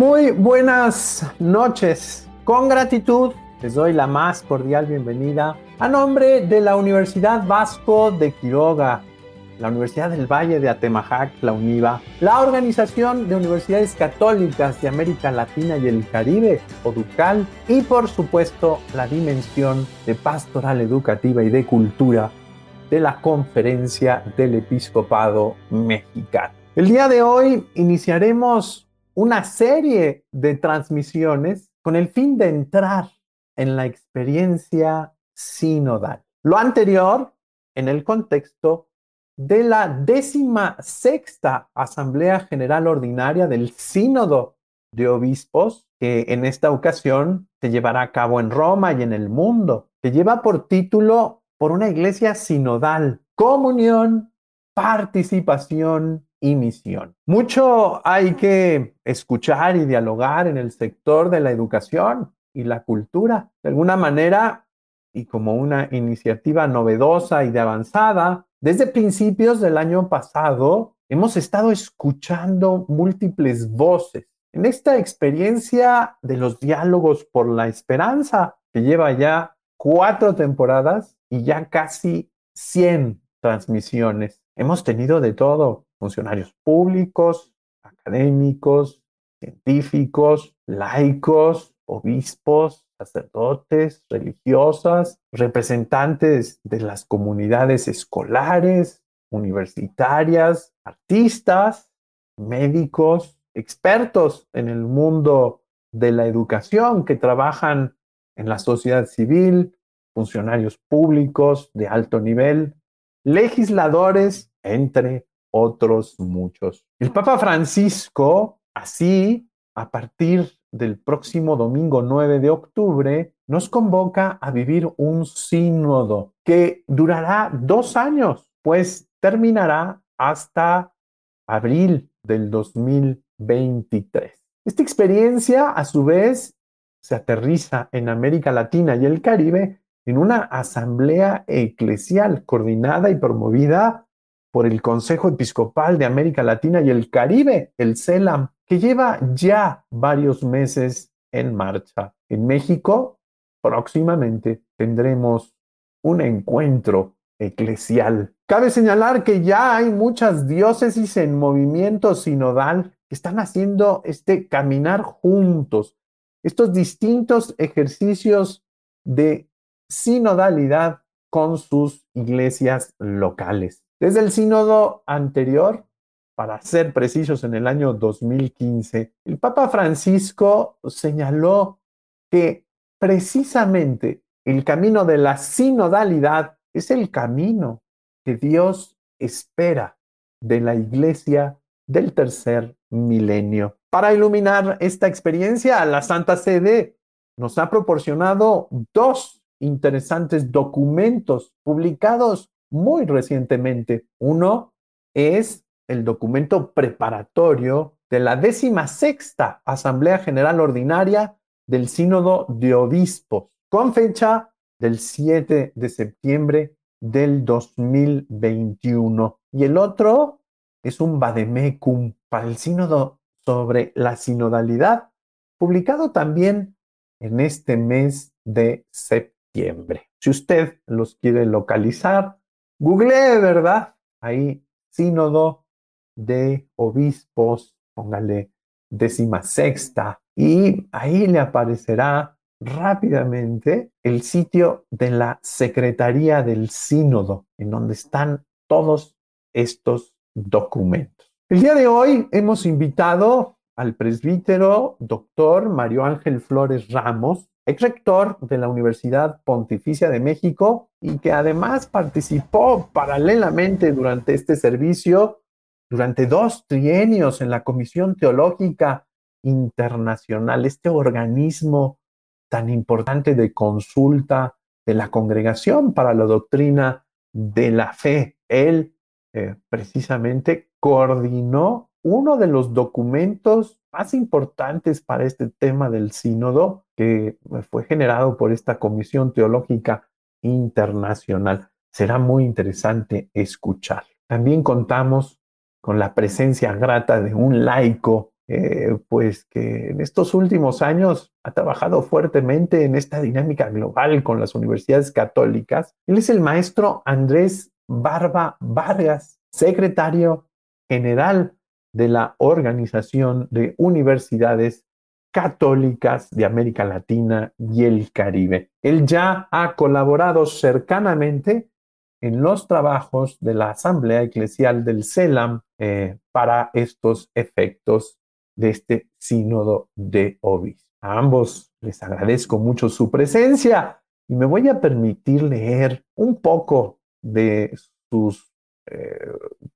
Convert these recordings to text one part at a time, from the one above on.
Muy buenas noches. Con gratitud les doy la más cordial bienvenida a nombre de la Universidad Vasco de Quiroga, la Universidad del Valle de Atemajac, la UNIVA, la Organización de Universidades Católicas de América Latina y el Caribe, ODUCAL, y por supuesto la Dimensión de Pastoral Educativa y de Cultura de la Conferencia del Episcopado Mexicano. El día de hoy iniciaremos una serie de transmisiones con el fin de entrar en la experiencia sinodal. Lo anterior en el contexto de la décima sexta Asamblea General Ordinaria del Sínodo de Obispos, que en esta ocasión se llevará a cabo en Roma y en el mundo, que lleva por título por una iglesia sinodal, comunión, participación y misión. Mucho hay que escuchar y dialogar en el sector de la educación y la cultura. De alguna manera, y como una iniciativa novedosa y de avanzada, desde principios del año pasado hemos estado escuchando múltiples voces. En esta experiencia de los diálogos por la esperanza, que lleva ya cuatro temporadas y ya casi 100 transmisiones, hemos tenido de todo, funcionarios públicos, académicos, científicos, laicos, obispos, sacerdotes, religiosas, representantes de las comunidades escolares, universitarias, artistas, médicos, expertos en el mundo de la educación que trabajan en la sociedad civil, funcionarios públicos de alto nivel, legisladores, entre otros muchos. El Papa Francisco, así, a partir del próximo domingo 9 de octubre, nos convoca a vivir un sínodo que durará dos años, pues terminará hasta abril del 2023. Esta experiencia, a su vez, se aterriza en América Latina y el Caribe en una asamblea eclesial coordinada y promovida por el Consejo Episcopal de América Latina y el Caribe, el CELAM, que lleva ya varios meses en marcha. En México, próximamente tendremos un encuentro eclesial. Cabe señalar que ya hay muchas diócesis en movimiento sinodal que están haciendo este caminar juntos, estos distintos ejercicios de sinodalidad con sus iglesias locales. Desde el sínodo anterior, para ser precisos, en el año 2015, el Papa Francisco señaló que precisamente el camino de la sinodalidad es el camino que Dios espera de la iglesia del tercer milenio. Para iluminar esta experiencia, la Santa Sede nos ha proporcionado dos interesantes documentos publicados muy recientemente. Uno es el documento preparatorio de la décima sexta Asamblea General Ordinaria del Sínodo de Obispos, con fecha del 7 de septiembre del 2021. Y el otro es un vademecum para el Sínodo sobre la sinodalidad, publicado también en este mes de septiembre. Si usted los quiere localizar, Google, ¿verdad? Ahí, sínodo de obispos, póngale décima sexta, y ahí le aparecerá rápidamente el sitio de la Secretaría del Sínodo, en donde están todos estos documentos. El día de hoy hemos invitado al presbítero doctor Mario Ángel Flores Ramos, ex rector de la Universidad Pontificia de México y que además participó paralelamente durante este servicio durante dos trienios en la Comisión Teológica Internacional, este organismo tan importante de consulta de la Congregación para la Doctrina de la Fe. Él eh, precisamente coordinó uno de los documentos más importantes para este tema del sínodo que fue generado por esta Comisión Teológica Internacional. Será muy interesante escuchar. También contamos con la presencia grata de un laico eh, pues que en estos últimos años ha trabajado fuertemente en esta dinámica global con las universidades católicas. Él es el maestro Andrés Barba Vargas, secretario general de la Organización de Universidades Católicas de América Latina y el Caribe. Él ya ha colaborado cercanamente en los trabajos de la Asamblea Eclesial del CELAM eh, para estos efectos de este sínodo de Obis. A ambos les agradezco mucho su presencia y me voy a permitir leer un poco de sus eh,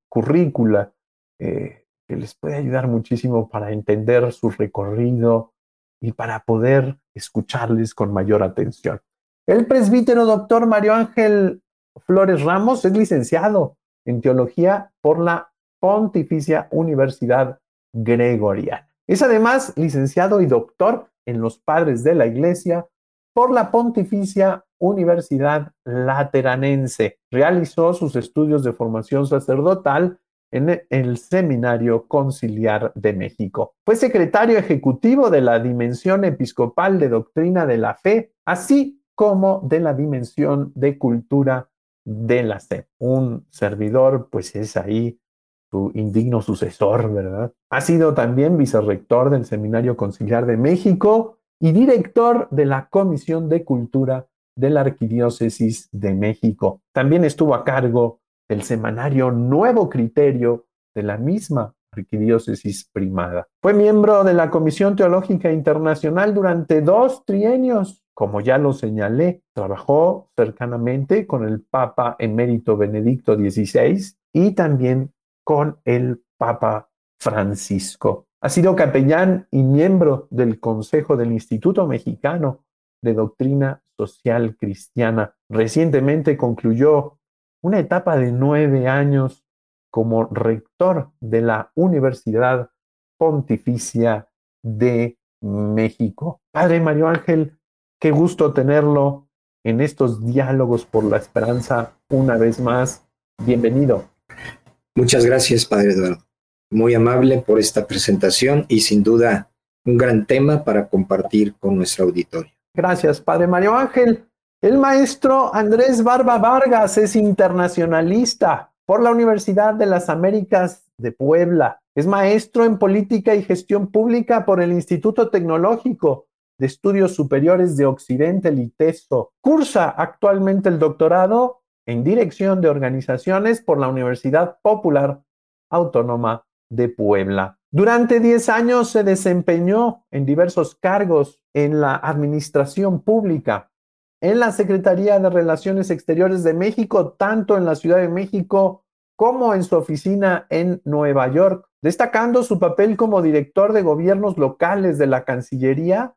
currícula eh, les puede ayudar muchísimo para entender su recorrido y para poder escucharles con mayor atención. El presbítero doctor Mario Ángel Flores Ramos es licenciado en teología por la Pontificia Universidad Gregoriana. Es además licenciado y doctor en los padres de la Iglesia por la Pontificia Universidad Lateranense. Realizó sus estudios de formación sacerdotal en el Seminario Conciliar de México. Fue secretario ejecutivo de la Dimensión Episcopal de Doctrina de la Fe, así como de la Dimensión de Cultura de la SEP. Un servidor, pues es ahí su indigno sucesor, ¿verdad? Ha sido también vicerrector del Seminario Conciliar de México y director de la Comisión de Cultura de la Arquidiócesis de México. También estuvo a cargo del semanario Nuevo Criterio de la misma Arquidiócesis Primada. Fue miembro de la Comisión Teológica Internacional durante dos trienios. Como ya lo señalé, trabajó cercanamente con el Papa emérito Benedicto XVI y también con el Papa Francisco. Ha sido capellán y miembro del Consejo del Instituto Mexicano de Doctrina Social Cristiana. Recientemente concluyó una etapa de nueve años como rector de la Universidad Pontificia de México. Padre Mario Ángel, qué gusto tenerlo en estos diálogos por la esperanza una vez más. Bienvenido. Muchas gracias, Padre Eduardo. Muy amable por esta presentación y sin duda un gran tema para compartir con nuestro auditorio. Gracias, Padre Mario Ángel. El maestro Andrés Barba Vargas es internacionalista por la Universidad de las Américas de Puebla. Es maestro en política y gestión pública por el Instituto Tecnológico de Estudios Superiores de Occidente, el ITESO. Cursa actualmente el doctorado en dirección de organizaciones por la Universidad Popular Autónoma de Puebla. Durante 10 años se desempeñó en diversos cargos en la administración pública, en la Secretaría de Relaciones Exteriores de México, tanto en la Ciudad de México como en su oficina en Nueva York, destacando su papel como director de gobiernos locales de la Cancillería,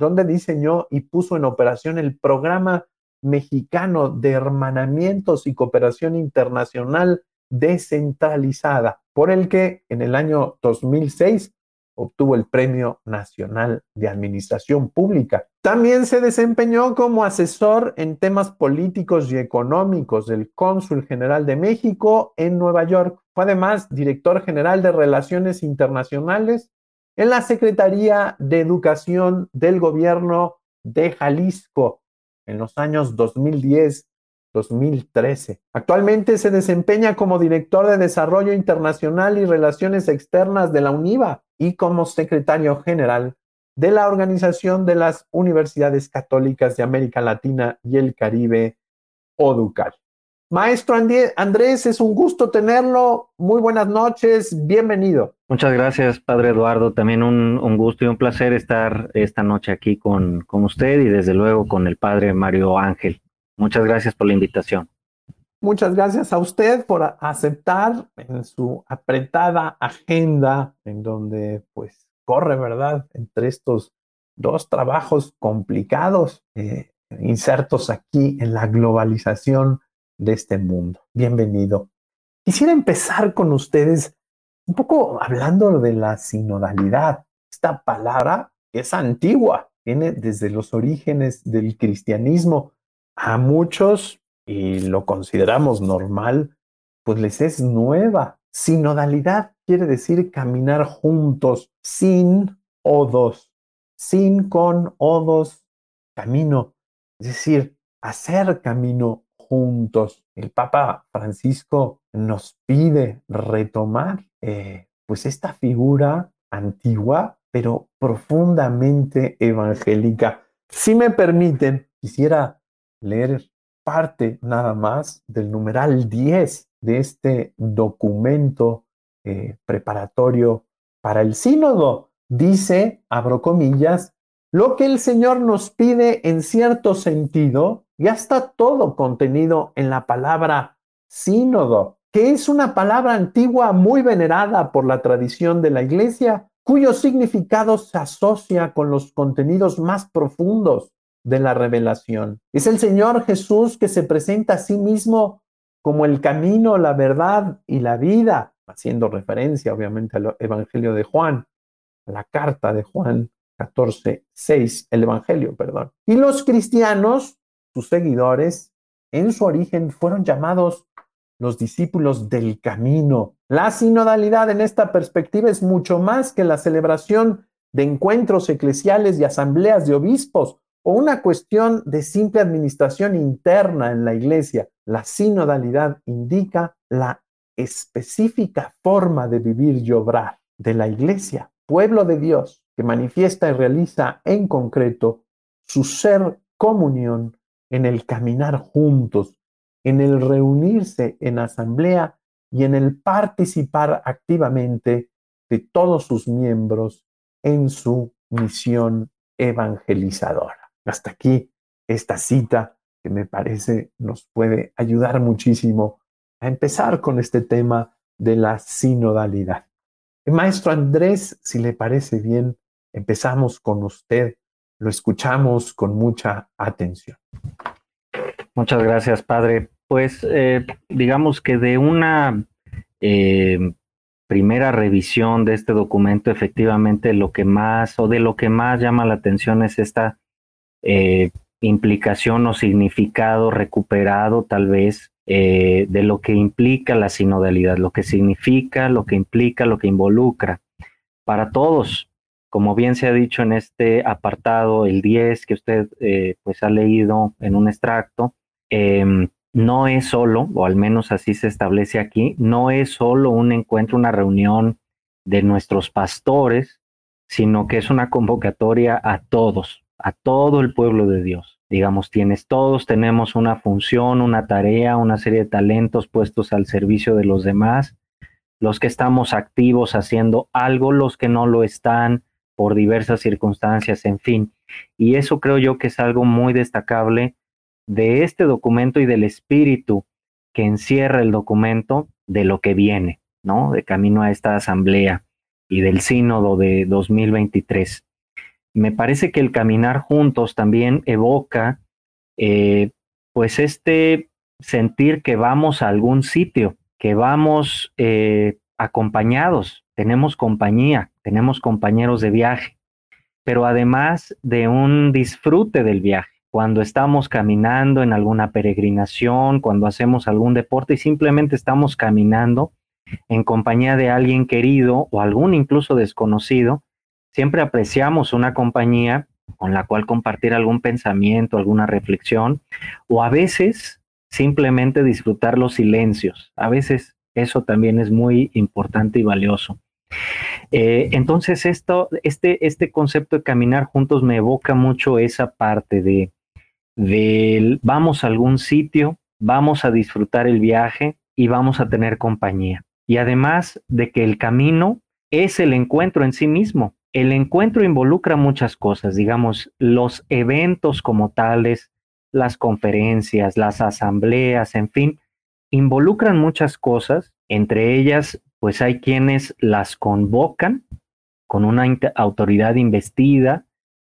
donde diseñó y puso en operación el programa mexicano de hermanamientos y cooperación internacional descentralizada, por el que en el año 2006 obtuvo el Premio Nacional de Administración Pública. También se desempeñó como asesor en temas políticos y económicos del Cónsul General de México en Nueva York. Fue además director general de Relaciones Internacionales en la Secretaría de Educación del Gobierno de Jalisco en los años 2010-2013. Actualmente se desempeña como director de Desarrollo Internacional y Relaciones Externas de la UNIVA y como secretario general de la Organización de las Universidades Católicas de América Latina y el Caribe, ODUCAL. Maestro Andrés, es un gusto tenerlo. Muy buenas noches, bienvenido. Muchas gracias, Padre Eduardo. También un, gusto y un placer estar esta noche aquí con, con usted y desde luego con el Padre Mario Ángel. Muchas gracias por la invitación. Muchas gracias a usted por aceptar en su apretada agenda, en donde pues corre, ¿verdad? Entre estos dos trabajos complicados, eh, insertos aquí en la globalización de este mundo. Bienvenido. Quisiera empezar con ustedes un poco hablando de la sinodalidad. Esta palabra es antigua, viene desde los orígenes del cristianismo. A muchos, y lo consideramos normal, pues les es nueva. Sinodalidad quiere decir caminar juntos, sin odos, sin con odos, camino, es decir, hacer camino juntos. El Papa Francisco nos pide retomar eh, pues esta figura antigua, pero profundamente evangélica. Si me permiten, quisiera leer parte nada más del numeral 10 de este documento eh, preparatorio para el sínodo. Dice, abro comillas, lo que el Señor nos pide en cierto sentido ya está todo contenido en la palabra sínodo, que es una palabra antigua muy venerada por la tradición de la Iglesia, cuyo significado se asocia con los contenidos más profundos de la revelación. Es el Señor Jesús que se presenta a sí mismo como el camino, la verdad y la vida, haciendo referencia obviamente al Evangelio de Juan, la carta de Juan 14, 6, el Evangelio, perdón. Y los cristianos, sus seguidores, en su origen fueron llamados los discípulos del camino. La sinodalidad en esta perspectiva es mucho más que la celebración de encuentros eclesiales y asambleas de obispos o una cuestión de simple administración interna en la iglesia. La sinodalidad indica la específica forma de vivir y obrar de la iglesia, pueblo de Dios, que manifiesta y realiza en concreto su ser comunión en el caminar juntos, en el reunirse en asamblea y en el participar activamente de todos sus miembros en su misión evangelizadora. Hasta aquí esta cita que me parece nos puede ayudar muchísimo a empezar con este tema de la sinodalidad. maestro Andrés, si le parece bien, empezamos con usted, lo escuchamos con mucha atención. Muchas gracias, padre. Pues eh, digamos que de una eh, primera revisión de este documento, efectivamente lo que más o de lo que más llama la atención es esta eh, implicación o significado recuperado tal vez eh, de lo que implica la sinodalidad, lo que significa, lo que implica, lo que involucra para todos. Como bien se ha dicho en este apartado, el 10 que usted eh, pues ha leído en un extracto, em, no es solo, o al menos así se establece aquí, no es solo un encuentro, una reunión de nuestros pastores, sino que es una convocatoria a todos, a todo el pueblo de Dios. Digamos, tienes todos, tenemos una función, una tarea, una serie de talentos puestos al servicio de los demás, los que estamos activos haciendo algo, los que no lo están por diversas circunstancias, en fin. Y eso creo yo que es algo muy destacable de este documento y del espíritu que encierra el documento de lo que viene, ¿no? De camino a esta asamblea y del sínodo de 2023 me parece que el caminar juntos también evoca eh, pues este sentir que vamos a algún sitio, que vamos eh, acompañados, tenemos compañía, tenemos compañeros de viaje, pero además de un disfrute del viaje. Cuando estamos caminando en alguna peregrinación, cuando hacemos algún deporte y simplemente estamos caminando en compañía de alguien querido o algún incluso desconocido, siempre apreciamos una compañía con la cual compartir algún pensamiento, alguna reflexión, o a veces simplemente disfrutar los silencios. A veces eso también es muy importante y valioso. Eh, entonces, esto, este, este concepto de caminar juntos me evoca mucho esa parte de, de vamos a algún sitio, vamos a disfrutar el viaje y vamos a tener compañía. Y además de que el camino es el encuentro en sí mismo el encuentro involucra muchas cosas, digamos, los eventos como tales, las conferencias, las asambleas, en fin, involucran muchas cosas, entre ellas, pues hay quienes las convocan con una autoridad investida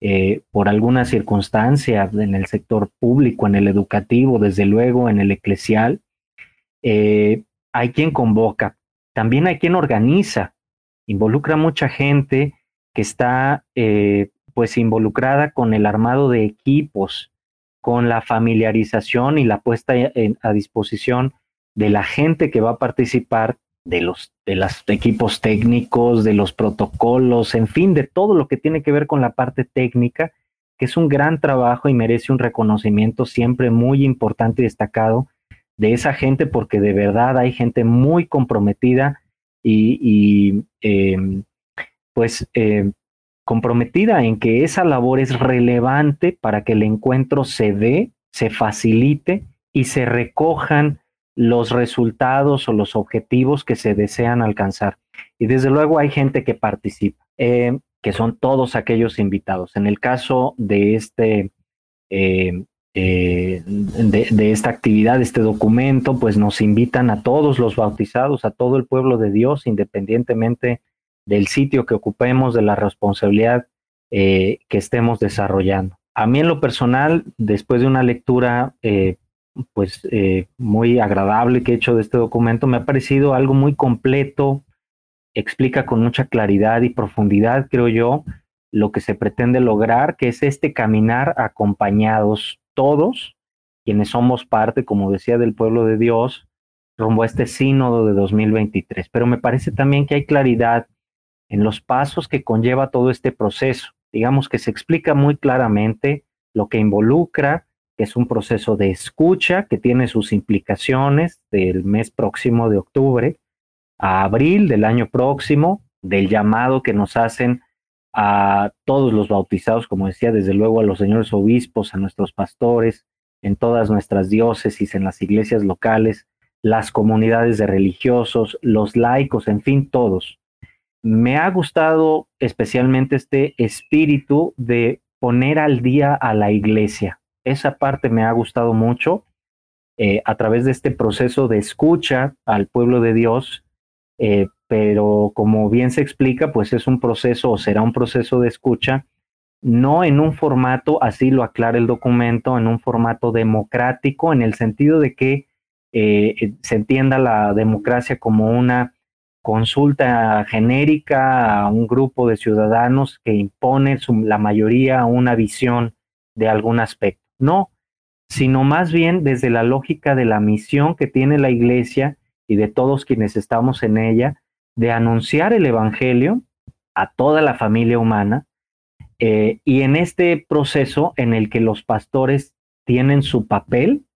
eh, por alguna circunstancia en el sector público, en el educativo, desde luego en el eclesial. Eh, hay quien convoca, también hay quien organiza, involucra mucha gente que está eh, pues involucrada con el armado de equipos, con la familiarización y la puesta a disposición de la gente que va a participar de los de equipos técnicos, de los protocolos, en fin, de todo lo que tiene que ver con la parte técnica, que es un gran trabajo y merece un reconocimiento siempre muy importante y destacado de esa gente, porque de verdad hay gente muy comprometida y, em, pues eh, comprometida en que esa labor es relevante para que el encuentro se dé, se facilite y se recojan los resultados o los objetivos que se desean alcanzar. Y desde luego hay gente que participa, eh, que son todos aquellos invitados. En el caso de este eh, de, esta actividad, de este documento, pues nos invitan a todos los bautizados, a todo el pueblo de Dios, independientemente del sitio que ocupemos, de la responsabilidad que estemos desarrollando. A mí en lo personal, después de una lectura pues eh, muy agradable que he hecho de este documento. Me ha parecido algo muy completo, explica con mucha claridad y profundidad, creo yo, lo que se pretende lograr, que es este caminar acompañados todos, quienes somos parte, como decía, del pueblo de Dios, rumbo a este sínodo de 2023. Pero me parece también que hay claridad en los pasos que conlleva todo este proceso. Digamos que se explica muy claramente lo que involucra, que es un proceso de escucha que tiene sus implicaciones del mes próximo de octubre a abril del año próximo, del llamado que nos hacen a todos los bautizados, como decía, desde luego a los señores obispos, a nuestros pastores, en todas nuestras diócesis, en las iglesias locales, las comunidades de religiosos, los laicos, en fin, todos. Me ha gustado especialmente este espíritu de poner al día a la iglesia, esa parte me ha gustado mucho eh, a través de este proceso de escucha al pueblo de Dios, eh, pero como bien se explica, pues es un proceso o será un proceso de escucha, no en un formato, así lo aclara el documento, en un formato democrático, en el sentido de que eh, se entienda la democracia como una consulta genérica a un grupo de ciudadanos que impone la mayoría una visión de algún aspecto. No, sino más bien desde la lógica de la misión que tiene la iglesia y de todos quienes estamos en ella, de anunciar el Evangelio a toda la familia humana, eh, y en este proceso en el que los pastores tienen su papel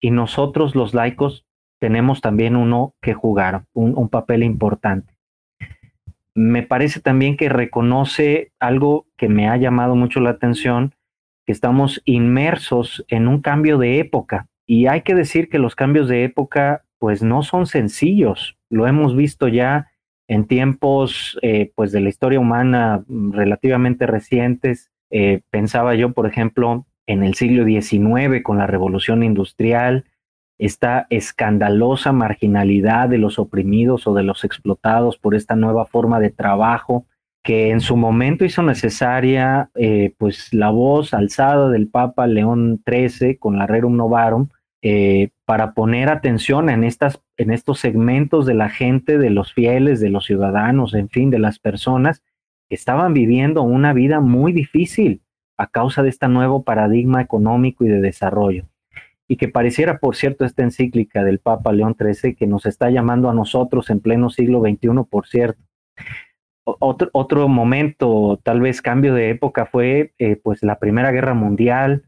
y nosotros los laicos tenemos también uno que jugar, un papel importante. Me parece también que reconoce algo que me ha llamado mucho la atención, que estamos inmersos en un cambio de época. Y hay que decir que los cambios de época pues no son sencillos. Lo hemos visto ya en tiempos eh, pues de la historia humana relativamente recientes. Eh, pensaba yo, por ejemplo, en el siglo XIX con la revolución industrial, esta escandalosa marginalidad de los oprimidos o de los explotados por esta nueva forma de trabajo que en su momento hizo necesaria eh, pues la voz alzada del Papa León XIII con la Rerum Novarum eh, para poner atención en, estas, en estos segmentos de la gente, de los fieles, de los ciudadanos, en fin, de las personas que estaban viviendo una vida muy difícil a causa de este nuevo paradigma económico y de desarrollo. Y que pareciera, por cierto, esta encíclica del Papa León XIII que nos está llamando a nosotros en pleno siglo XXI, por cierto, otro, otro momento, tal vez cambio de época, fue eh, pues la Primera Guerra Mundial,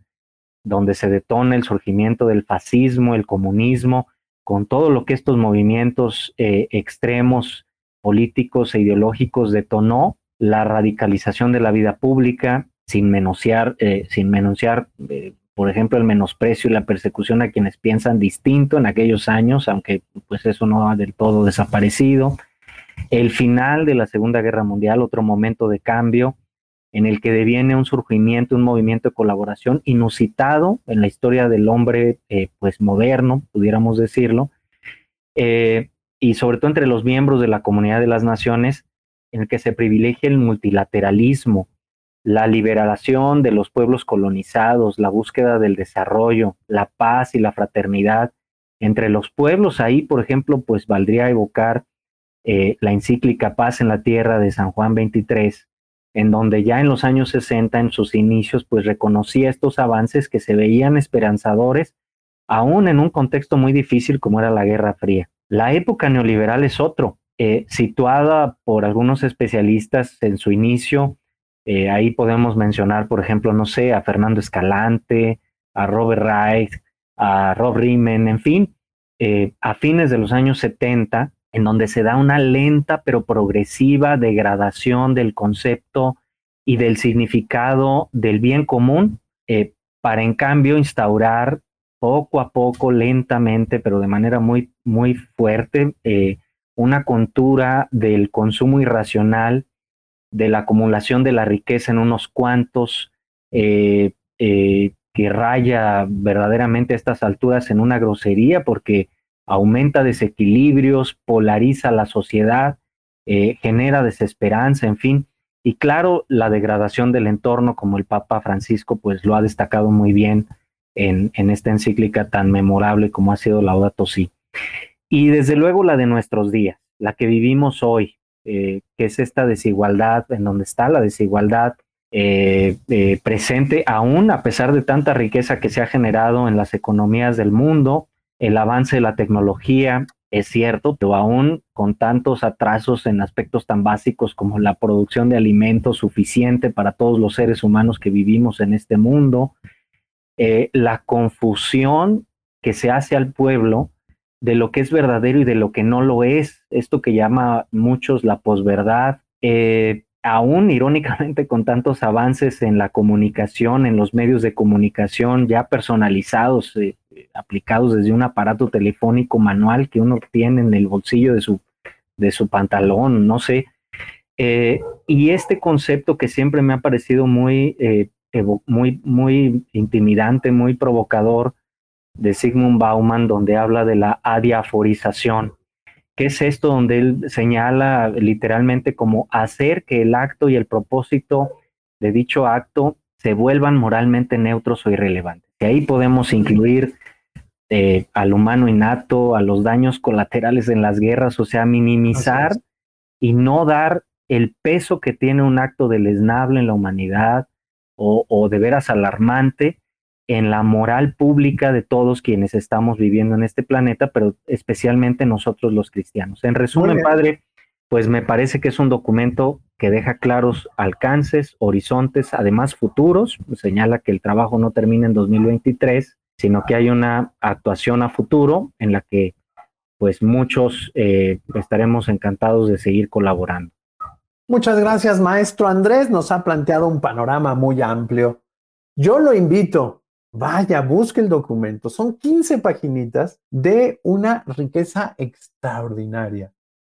donde se detona el surgimiento del fascismo, el comunismo, con todo lo que estos movimientos eh, extremos políticos e ideológicos detonó, la radicalización de la vida pública, sin eh, sin menosciar por ejemplo, el menosprecio y la persecución a quienes piensan distinto en aquellos años, aunque pues eso no ha del todo desaparecido. El final de la Segunda Guerra Mundial, otro momento de cambio en el que deviene un surgimiento, un movimiento de colaboración inusitado en la historia del hombre, eh, pues moderno, pudiéramos decirlo, eh, y sobre todo entre los miembros de la comunidad de las naciones, en el que se privilegia el multilateralismo, la liberación de los pueblos colonizados, la búsqueda del desarrollo, la paz y la fraternidad entre los pueblos. Ahí, por ejemplo, pues valdría evocar eh, la encíclica Paz en la Tierra de San Juan 23, en donde ya en los años 60, en sus inicios, pues reconocía estos avances que se veían esperanzadores, aún en un contexto muy difícil como era la Guerra Fría. La época neoliberal es otro, eh, situada por algunos especialistas en su inicio. Eh, ahí podemos mencionar, por ejemplo, no sé, a Fernando Escalante, a Robert Reich, a Rob Riemann, en fin, eh, a fines de los años 70, en donde se da una lenta pero progresiva degradación del concepto y del significado del bien común, para en cambio instaurar poco a poco, lentamente, pero de manera muy, muy fuerte, eh, una contura del consumo irracional, de la acumulación de la riqueza en unos cuantos, eh, eh, que raya verdaderamente a estas alturas en una grosería porque aumenta desequilibrios, polariza la sociedad, genera desesperanza, en fin. Y claro, la degradación del entorno, como el Papa Francisco pues lo ha destacado muy bien en, esta encíclica tan memorable como ha sido Laudato Si. Y desde luego la de nuestros días, la que vivimos hoy, eh, que es esta desigualdad, en donde está la desigualdad eh, eh, presente aún a pesar de tanta riqueza que se ha generado en las economías del mundo, el avance de la tecnología, es cierto, pero aún con tantos atrasos en aspectos tan básicos como la producción de alimentos suficiente para todos los seres humanos que vivimos en este mundo, eh, la confusión que se hace al pueblo de lo que es verdadero y de lo que no lo es, esto que llama muchos la posverdad, eh, aún irónicamente con tantos avances en la comunicación, en los medios de comunicación ya personalizados, eh, aplicados desde un aparato telefónico manual que uno tiene en el bolsillo de su, de su pantalón, no sé. y este concepto que siempre me ha parecido muy muy, muy intimidante, muy provocador de Sigmund Bauman, donde habla de la adiaforización. ¿Qué es esto? Donde él señala literalmente como hacer que el acto y el propósito de dicho acto se vuelvan moralmente neutros o irrelevantes. Y ahí podemos incluir eh, al humano innato, a los daños colaterales en las guerras, o sea, minimizar y no dar el peso que tiene un acto deleznable en la humanidad, o, de veras alarmante en la moral pública de todos quienes estamos viviendo en este planeta, pero especialmente nosotros los cristianos. En resumen, padre, pues me parece que es un documento que deja claros alcances, horizontes, además futuros, señala que el trabajo no termina en 2023, sino que hay una actuación a futuro en la que pues muchos eh, estaremos encantados de seguir colaborando. Muchas gracias, maestro Andrés. Nos ha planteado un panorama muy amplio. Yo lo invito, vaya, busque el documento. Son 15 paginitas de una riqueza extraordinaria.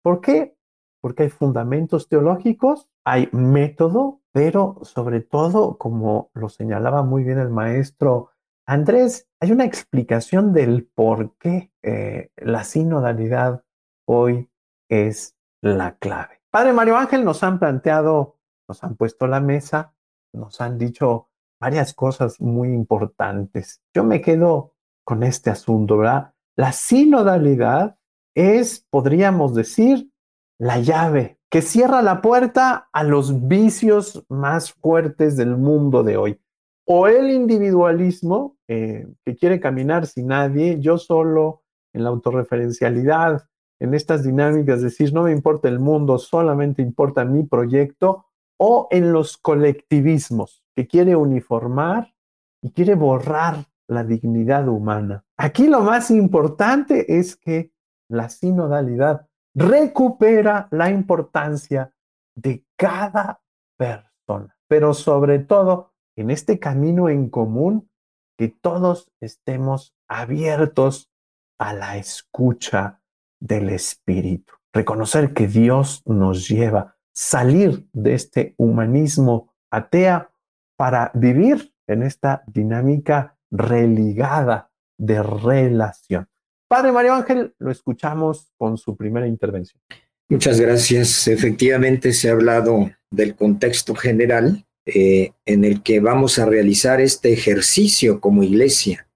¿Por qué? Porque hay fundamentos teológicos, hay método, pero sobre todo, como lo señalaba muy bien el maestro Andrés, hay una explicación del por qué eh, la sinodalidad hoy es la clave. Padre Mario Ángel, nos han planteado, nos han puesto la mesa, nos han dicho varias cosas muy importantes. Yo me quedo con este asunto, ¿verdad? La sinodalidad es, podríamos decir, la llave que cierra la puerta a los vicios más fuertes del mundo de hoy. O el individualismo, eh, que quiere caminar sin nadie, yo solo, en la autorreferencialidad, en estas dinámicas, decir, no me importa el mundo, solamente importa mi proyecto, o en los colectivismos, que quiere uniformar y quiere borrar la dignidad humana. Aquí lo más importante es que la sinodalidad recupera la importancia de cada persona, pero sobre todo en este camino en común, que todos estemos abiertos a la escucha del Espíritu. Reconocer que Dios nos lleva, salir de este humanismo atea para vivir en esta dinámica religada de relación. Padre Mario Ángel, lo escuchamos con su primera intervención. Muchas gracias. Efectivamente, se ha hablado del contexto general eh, en el que vamos a realizar este ejercicio como iglesia,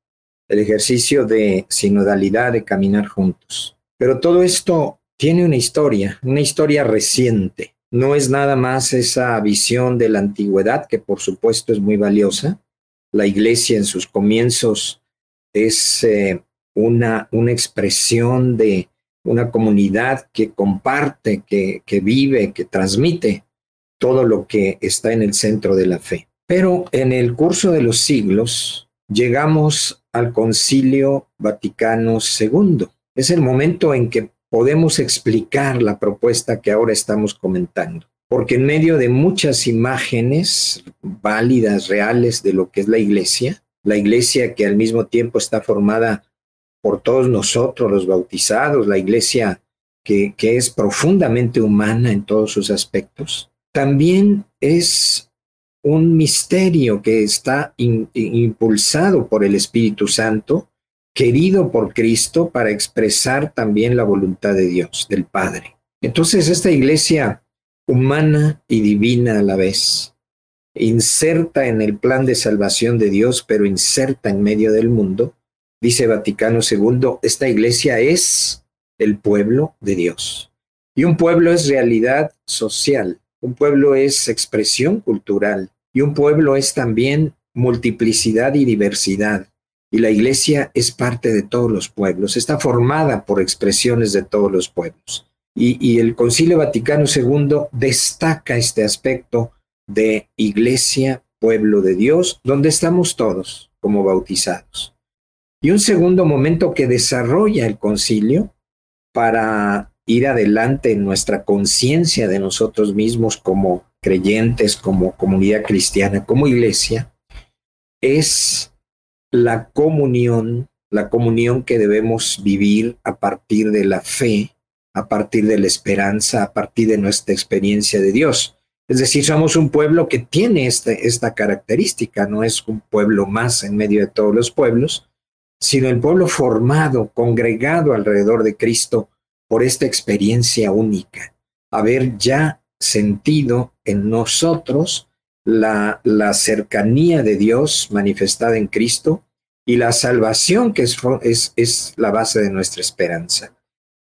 el ejercicio de sinodalidad, de caminar juntos. Pero todo esto tiene una historia, una historia reciente. No es nada más esa visión de la antigüedad, que por supuesto es muy valiosa. La iglesia en sus comienzos es eh, una, una expresión de, una comunidad que comparte, que, que vive, que transmite todo lo que está en el centro de la fe. Pero en el curso de los siglos llegamos al Concilio Vaticano II. Es el momento en que podemos explicar la propuesta que ahora estamos comentando, porque en medio de muchas imágenes válidas, reales de lo que es la iglesia, la iglesia que al mismo tiempo está formada por todos nosotros los bautizados, la iglesia que, es profundamente humana en todos sus aspectos, también es un misterio que está impulsado por el Espíritu Santo, querido por Cristo para expresar también la voluntad de Dios, del Padre. Entonces esta iglesia humana y divina a la vez, inserta en el plan de salvación de Dios, pero inserta en medio del mundo, dice Vaticano II, esta iglesia es el pueblo de Dios. Y un pueblo es realidad social, un pueblo es expresión cultural y un pueblo es también multiplicidad y diversidad. Y la iglesia es parte de todos los pueblos, está formada por expresiones de todos los pueblos. Y, y el Concilio Vaticano II destaca este aspecto de iglesia, pueblo de Dios, donde estamos todos como bautizados. Y un segundo momento que desarrolla el concilio para ir adelante en nuestra conciencia de nosotros mismos como creyentes, como comunidad cristiana, como iglesia, es la comunión, la comunión que debemos vivir a partir de la fe, a partir de la esperanza, a partir de nuestra experiencia de Dios. Es decir, somos un pueblo que tiene este, esta característica, no es un pueblo más en medio de todos los pueblos, sino el pueblo formado, congregado alrededor de Cristo por esta experiencia única, haber ya sentido en nosotros la, la cercanía de Dios manifestada en Cristo y la salvación que es, es, es la base de nuestra esperanza.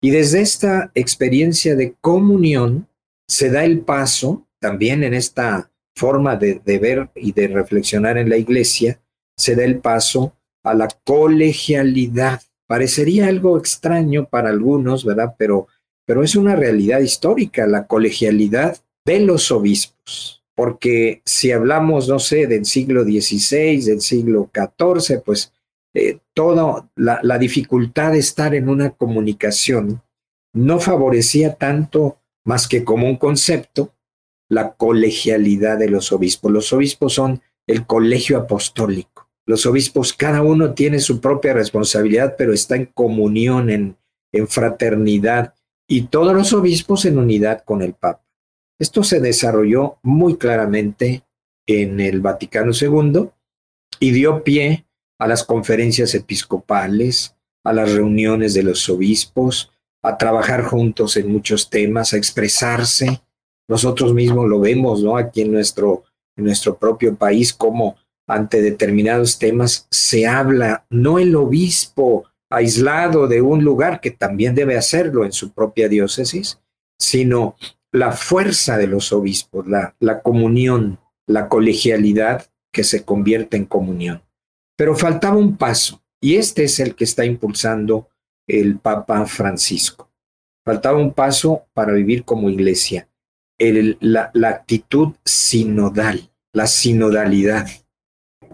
Y desde esta experiencia de comunión se da el paso, también en esta forma de, de ver y de reflexionar en la iglesia, se da el paso a la colegialidad. Parecería algo extraño para algunos, ¿verdad? Pero, pero es una realidad histórica, la colegialidad de los obispos. Porque si hablamos, no sé, del siglo XVI, del siglo XIV, pues eh, toda la, la dificultad de estar en una comunicación no favorecía tanto más que como un concepto la colegialidad de los obispos. Los obispos son el colegio apostólico los obispos, cada uno tiene su propia responsabilidad, pero está en comunión, en, en fraternidad, y todos los obispos en unidad con el Papa. Esto se desarrolló muy claramente en el Vaticano II y dio pie a las conferencias episcopales, a las reuniones de los obispos, a trabajar juntos en muchos temas, a expresarse. Nosotros mismos lo vemos, ¿no? Aquí en nuestro, en nuestro propio país, como ante determinados temas, se habla no el obispo aislado de un lugar, que también debe hacerlo en su propia diócesis, sino la fuerza de los obispos, la, la comunión, la colegialidad que se convierte en comunión. Pero faltaba un paso, y este es el que está impulsando el Papa Francisco. Faltaba un paso para vivir como iglesia, la, la actitud sinodal, la sinodalidad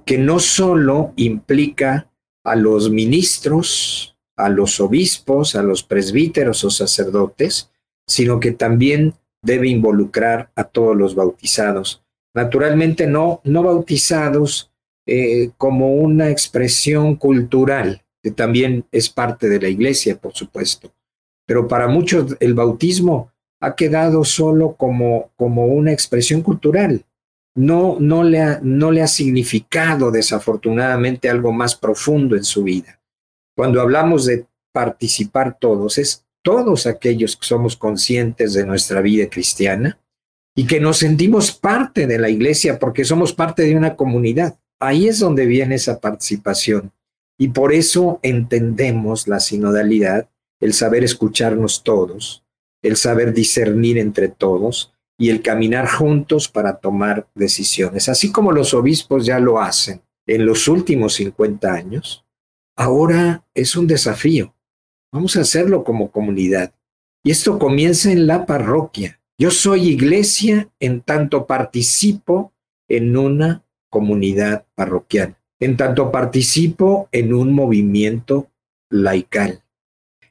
que no solo implica a los ministros, a los obispos, a los presbíteros o sacerdotes, sino que también debe involucrar a todos los bautizados. Naturalmente no, no bautizados eh, como una expresión cultural, que también es parte de la iglesia, por supuesto. Pero para muchos el bautismo ha quedado solo como, como una expresión cultural no, no, le ha, no le ha significado desafortunadamente algo más profundo en su vida. Cuando hablamos de participar todos, es todos aquellos que somos conscientes de nuestra vida cristiana y que nos sentimos parte de la iglesia porque somos parte de una comunidad. Ahí es donde viene esa participación. Y por eso entendemos la sinodalidad, el saber escucharnos todos, el saber discernir entre todos, y el caminar juntos para tomar decisiones. Así como los obispos ya lo hacen en los últimos 50 años, ahora es un desafío vamos a hacerlo como comunidad. Y esto comienza en la parroquia. Yo soy iglesia en tanto participo en una comunidad parroquial, en tanto participo en un movimiento laical,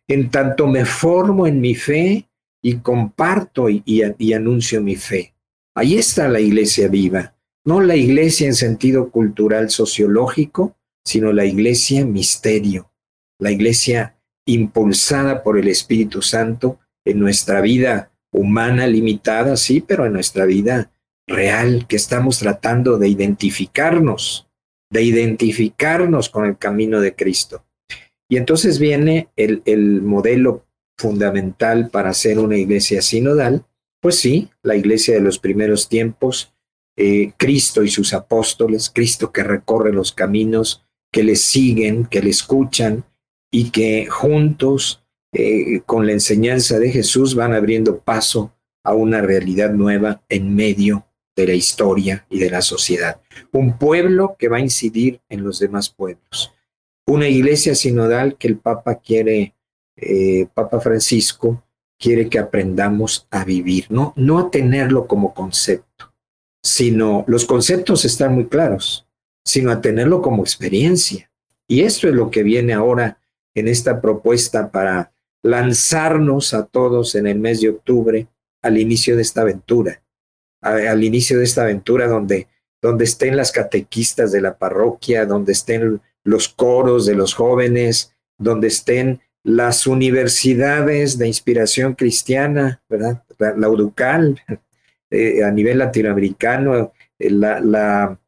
en tanto me formo en mi fe y comparto y, anuncio mi fe. Ahí está la iglesia viva, no la iglesia en sentido cultural sociológico, sino la iglesia misterio, la iglesia impulsada por el Espíritu Santo en nuestra vida humana limitada, sí, pero en nuestra vida real, que estamos tratando de identificarnos, de identificarnos con el camino de Cristo. Y entonces viene el, el modelo fundamental para ser una iglesia sinodal, pues sí, la iglesia de los primeros tiempos, eh, Cristo y sus apóstoles, Cristo que recorre los caminos, que le siguen, que le escuchan y que juntos, eh, con la enseñanza de Jesús, van abriendo paso a una realidad nueva en medio de la historia y de la sociedad. Un pueblo que va a incidir en los demás pueblos. Una iglesia sinodal que el Papa quiere eh, Papa Francisco quiere que aprendamos a vivir, ¿no? no a tenerlo como concepto, sino los conceptos están muy claros, sino a tenerlo como experiencia. Y esto es lo que viene ahora en esta propuesta para lanzarnos a todos en el mes de octubre al inicio de esta aventura, al inicio de esta aventura donde, donde estén las catequistas de la parroquia, donde estén los coros de los jóvenes, donde estén las universidades de inspiración cristiana, ¿verdad? La, UDUCAL, eh, a nivel latinoamericano, eh, la,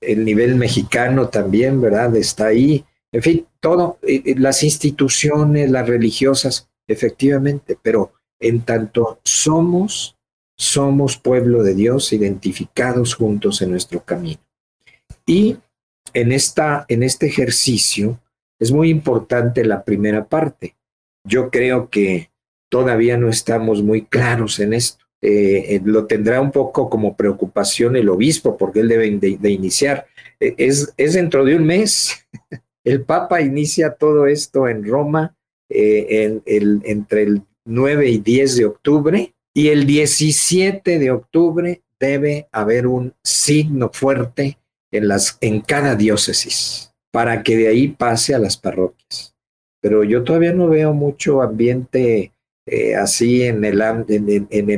el nivel mexicano también, ¿verdad? Está ahí. En fin, todo, eh, las instituciones, las religiosas, efectivamente, pero en tanto somos, somos pueblo de Dios, identificados juntos en nuestro camino. Y en, esta, en este ejercicio, es muy importante la primera parte. Yo creo que todavía no estamos muy claros en esto. Eh, eh, lo tendrá un poco como preocupación el obispo, porque él debe de, iniciar. Eh, es, es, dentro de un mes. El Papa inicia todo esto en Roma el, entre el 9 y 10 de octubre, y el 17 de octubre debe haber un signo fuerte en, cada diócesis para que de ahí pase a las parroquias. Pero yo todavía no veo mucho ambiente eh, así en, el,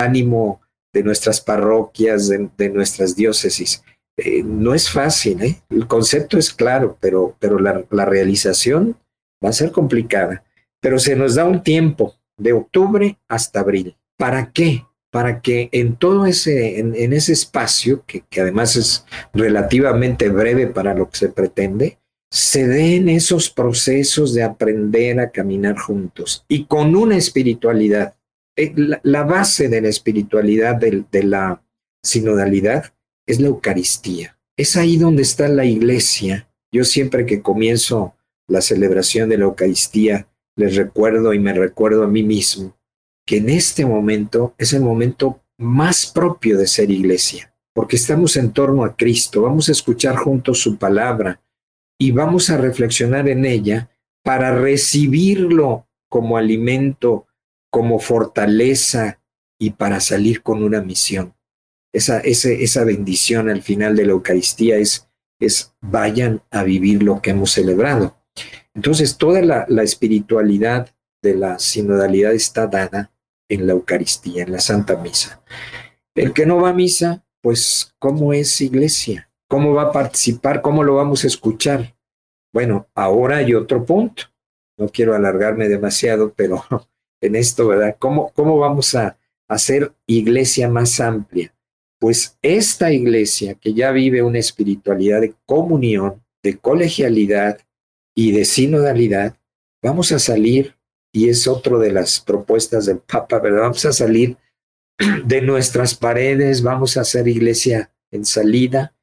ánimo de nuestras parroquias, de, nuestras diócesis. Eh, no es fácil, ¿eh? el concepto es claro, pero, pero la, realización va a ser complicada. Pero se nos da un tiempo de octubre hasta abril. ¿Para qué? Para que en todo ese, en, ese espacio, que, además es relativamente breve para lo que se pretende, se den esos procesos de aprender a caminar juntos y con una espiritualidad. Eh, la, base de la espiritualidad de la sinodalidad es la Eucaristía. Es ahí donde está la iglesia. Yo siempre que comienzo la celebración de la Eucaristía, les recuerdo y me recuerdo a mí mismo que en este momento es el momento más propio de ser iglesia, porque estamos en torno a Cristo, vamos a escuchar juntos su palabra, y vamos a reflexionar en ella para recibirlo como alimento, como fortaleza y para salir con una misión. Esa, esa bendición al final de la Eucaristía es, es vayan a vivir lo que hemos celebrado. Entonces, toda la, la espiritualidad de la sinodalidad está dada en la Eucaristía, en la Santa Misa. El que no va a misa, pues, ¿cómo es iglesia? ¿Cómo va a participar? ¿Cómo lo vamos a escuchar? Bueno, ahora hay otro punto. No quiero alargarme demasiado, pero en esto, ¿verdad? ¿Cómo, cómo vamos a hacer iglesia más amplia? Pues esta iglesia que ya vive una espiritualidad de comunión, de colegialidad y de sinodalidad, vamos a salir, y es otro de las propuestas del Papa, ¿verdad? Vamos a salir de nuestras paredes, vamos a hacer iglesia en salida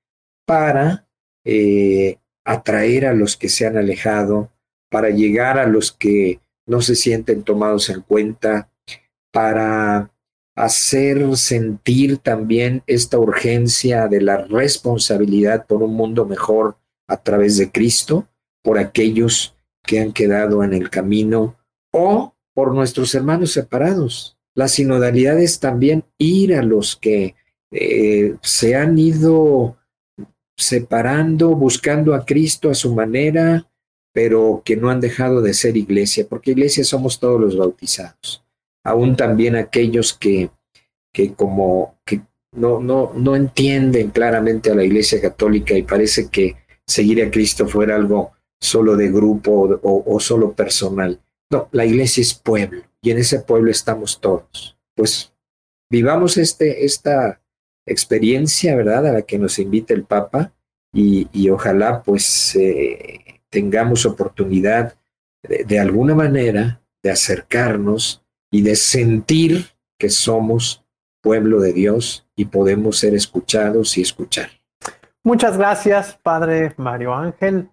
para eh, atraer a los que se han alejado, para llegar a los que no se sienten tomados en cuenta, para hacer sentir también esta urgencia de la responsabilidad por un mundo mejor a través de Cristo, por aquellos que han quedado en el camino o por nuestros hermanos separados. La sinodalidad es también ir a los que eh, se han ido separando, buscando a Cristo a su manera, pero que no han dejado de ser iglesia, porque iglesia somos todos los bautizados, aún también aquellos que, que como que no, no, no entienden claramente a la iglesia católica y parece que seguir a Cristo fuera algo solo de grupo o, solo personal. No, la iglesia es pueblo y en ese pueblo estamos todos. Pues vivamos este, esta experiencia, ¿verdad?, a la que nos invita el Papa y, y ojalá pues eh, tengamos oportunidad de alguna manera de acercarnos y de sentir que somos pueblo de Dios y podemos ser escuchados y escuchar. Muchas gracias, Padre Mario Ángel.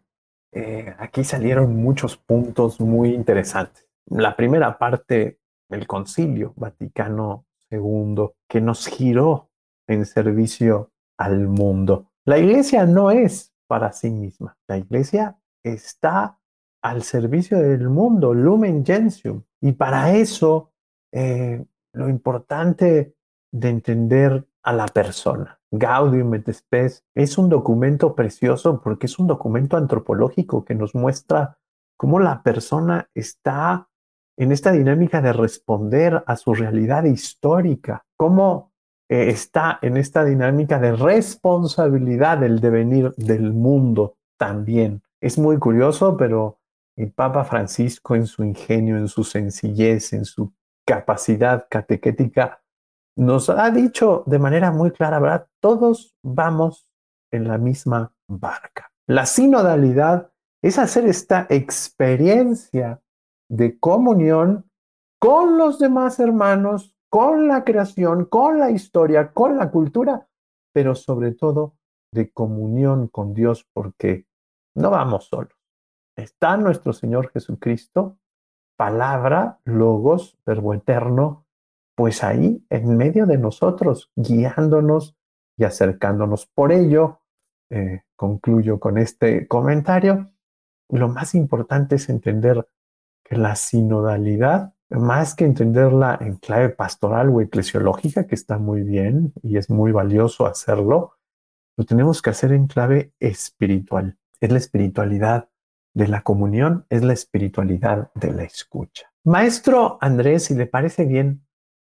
Eh, aquí salieron muchos puntos muy interesantes. La primera parte del concilio Vaticano II, que nos giró en servicio al mundo. La iglesia no es para sí misma, la iglesia está al servicio del mundo, lumen gentium. Y para eso, eh, lo importante de entender a la persona. Gaudium et Spes es un documento precioso porque es un documento antropológico que nos muestra cómo la persona está en esta dinámica de responder a su realidad histórica, cómo eh, está en esta dinámica de responsabilidad del devenir del mundo también. Es muy curioso, pero el Papa Francisco en su ingenio, en su sencillez, en su capacidad catequética, nos ha dicho de manera muy clara, ¿verdad? Todos vamos en la misma barca. La sinodalidad es hacer esta experiencia de comunión con los demás hermanos, con la creación, con la historia, con la cultura, pero sobre todo de comunión con Dios, porque no vamos solos. Está nuestro Señor Jesucristo, palabra, logos, verbo eterno, pues ahí en medio de nosotros, guiándonos y acercándonos. Por ello, eh, concluyo con este comentario, lo más importante es entender que la sinodalidad, más que entenderla en clave pastoral o eclesiológica, que está muy bien y es muy valioso hacerlo, lo tenemos que hacer en clave espiritual. Es la espiritualidad de la comunión, es la espiritualidad de la escucha. Maestro Andrés, si le parece bien,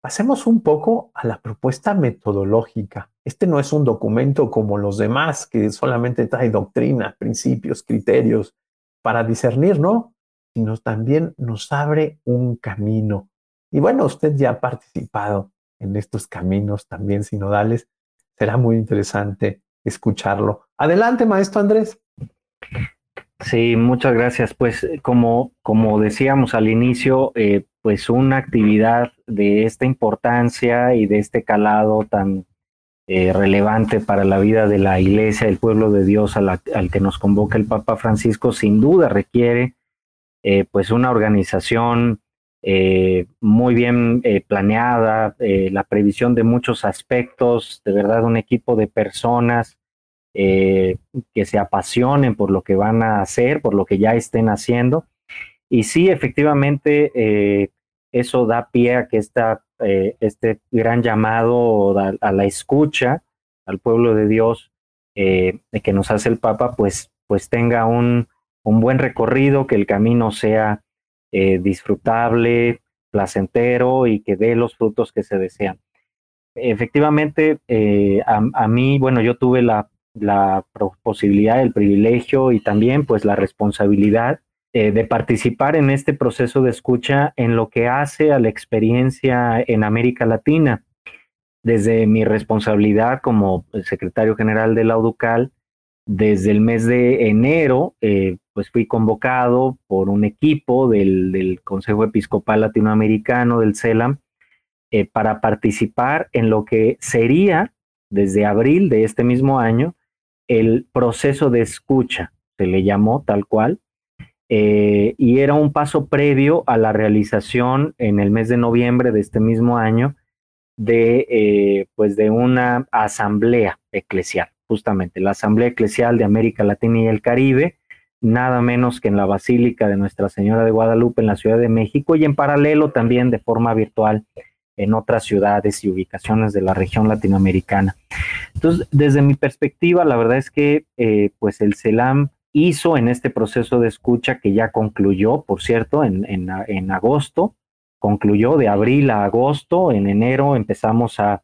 Pasemos un poco a la propuesta metodológica. Este no es un documento como los demás que solamente trae doctrina, principios, criterios para discernir, ¿no? Sino también nos abre un camino. Y bueno, usted ya ha participado en estos caminos también sinodales. Será muy interesante escucharlo. Adelante, maestro Andrés. Sí, muchas gracias. Pues como, como decíamos al inicio, eh, pues una actividad de esta importancia y de este calado tan eh, relevante para la vida de la iglesia, el pueblo de Dios al que nos convoca el Papa Francisco, sin duda requiere eh, pues una organización eh, muy bien planeada, la previsión de muchos aspectos, de verdad un equipo de personas que se apasionen por lo que van a hacer, por lo que ya estén haciendo y sí, efectivamente, eh, eso da pie a que esta, eh, este gran llamado a, la escucha al pueblo de Dios eh, que nos hace el Papa, pues, pues tenga un, un buen recorrido, que el camino sea disfrutable, placentero y que dé los frutos que se desean. Efectivamente, a, a, mí, bueno, yo tuve la, la posibilidad, el privilegio y también pues la responsabilidad eh, de participar en este proceso de escucha en lo que hace a la experiencia en América Latina. Desde mi responsabilidad como secretario general de la UDUCAL, desde el mes de enero, eh, pues fui convocado por un equipo del, Consejo Episcopal Latinoamericano, del CELAM, eh, para participar en lo que sería, desde abril de este mismo año, el proceso de escucha, se le llamó tal cual, eh, y era un paso previo a la realización en el mes de noviembre de este mismo año de, eh, pues de una asamblea eclesial, justamente la Asamblea Eclesial de América Latina y el Caribe, nada menos que en la Basílica de Nuestra Señora de Guadalupe en la Ciudad de México y en paralelo también de forma virtual en otras ciudades y ubicaciones de la región latinoamericana. Entonces, desde mi perspectiva, la verdad es que eh, pues el CELAM hizo en este proceso de escucha que ya concluyó, por cierto, en, en, agosto, concluyó de abril a agosto, en enero empezamos a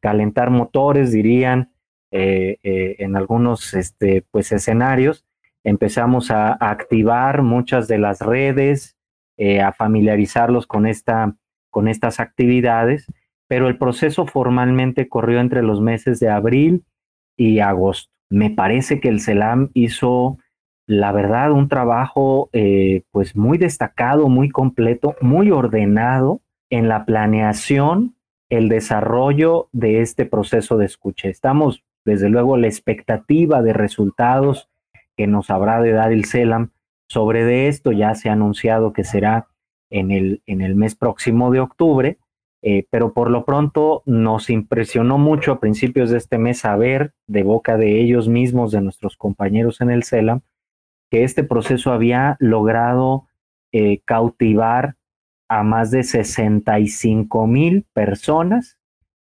calentar motores, dirían, eh, eh, en algunos este, pues, escenarios, empezamos a, activar muchas de las redes, a familiarizarlos con, esta, con estas actividades, pero el proceso formalmente corrió entre los meses de abril y agosto. Me parece que el CELAM hizo, la verdad, un trabajo eh, pues muy destacado, muy completo, muy ordenado en la planeación, el desarrollo de este proceso de escucha. Estamos, desde luego, la expectativa de resultados que nos habrá de dar el CELAM. Sobre de esto ya se ha anunciado que será en el, en el mes próximo de octubre, eh, pero por lo pronto nos impresionó mucho a principios de este mes saber de boca de ellos mismos, de nuestros compañeros en el CELAM, que este proceso había logrado eh, cautivar a más de 65 mil personas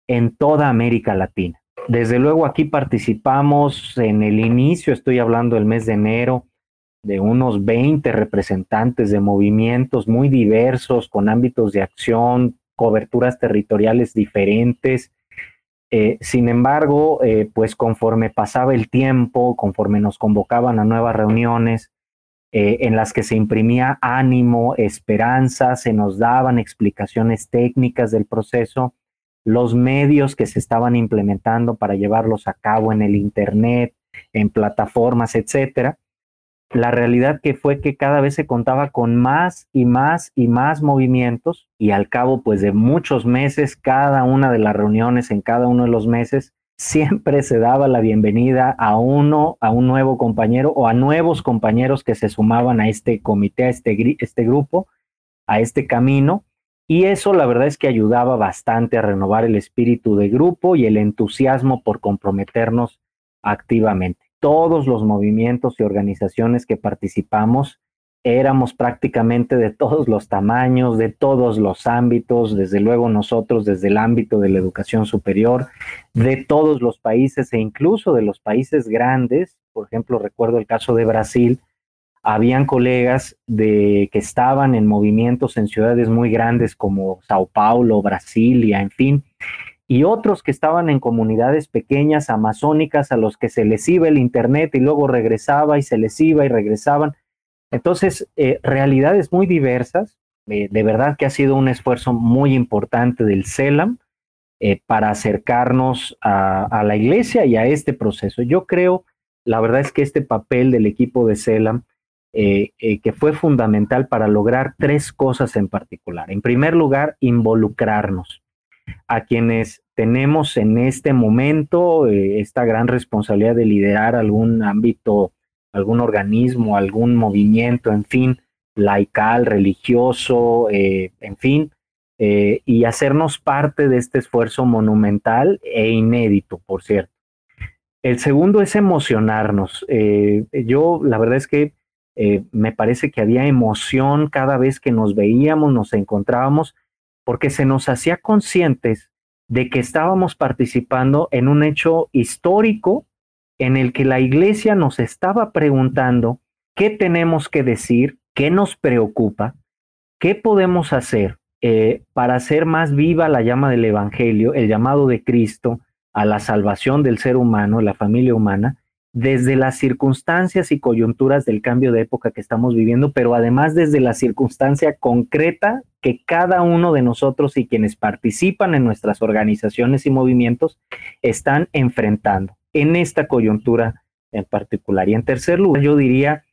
en toda América Latina. Desde luego aquí participamos en el inicio, estoy hablando del mes de enero, de unos 20 representantes de movimientos muy diversos, con ámbitos de acción, coberturas territoriales diferentes. Eh, sin embargo, eh, pues conforme pasaba el tiempo, conforme nos convocaban a nuevas reuniones, eh, en las que se imprimía ánimo, esperanza, se nos daban explicaciones técnicas del proceso, los medios que se estaban implementando para llevarlos a cabo en el Internet, en plataformas, etcétera. La realidad que fue que cada vez se contaba con más y más y más movimientos y al cabo pues de muchos meses, cada una de las reuniones en cada uno de los meses, siempre se daba la bienvenida a uno, a un nuevo compañero o a nuevos compañeros que se sumaban a este comité, a este, este grupo, a este camino y eso la verdad es que ayudaba bastante a renovar el espíritu de grupo y el entusiasmo por comprometernos activamente. Todos los movimientos y organizaciones que participamos éramos prácticamente de todos los tamaños, de todos los ámbitos, desde luego nosotros desde el ámbito de la educación superior, de todos los países e incluso de los países grandes. Por ejemplo, recuerdo el caso de Brasil, habían colegas de, que estaban en movimientos en ciudades muy grandes como Sao Paulo, Brasilia, en fin, y otros que estaban en comunidades pequeñas, amazónicas, a los que se les iba el Internet y luego regresaba y se les iba y regresaban. Entonces, eh, realidades muy diversas. Eh, de verdad que ha sido un esfuerzo muy importante del CELAM eh, para acercarnos a, a, la iglesia y a este proceso. Yo creo, la verdad es que este papel del equipo de CELAM que fue fundamental para lograr tres cosas en particular. En primer lugar, involucrarnos a quienes tenemos en este momento eh, esta gran responsabilidad de liderar algún ámbito, algún organismo, algún movimiento, en fin, laical, religioso, en fin, y hacernos parte de este esfuerzo monumental e inédito, por cierto. El segundo es emocionarnos. yo, la verdad es que eh, me parece que había emoción cada vez que nos veíamos, nos encontrábamos, porque se nos hacía conscientes de que estábamos participando en un hecho histórico en el que la iglesia nos estaba preguntando qué tenemos que decir, qué nos preocupa, qué podemos hacer eh, para hacer más viva la llama del Evangelio, el llamado de Cristo a la salvación del ser humano, la familia humana, desde las circunstancias y coyunturas del cambio de época que estamos viviendo, pero además desde la circunstancia concreta que cada uno de nosotros y quienes participan en nuestras organizaciones y movimientos están enfrentando en esta coyuntura en particular. Y en tercer lugar, yo diría,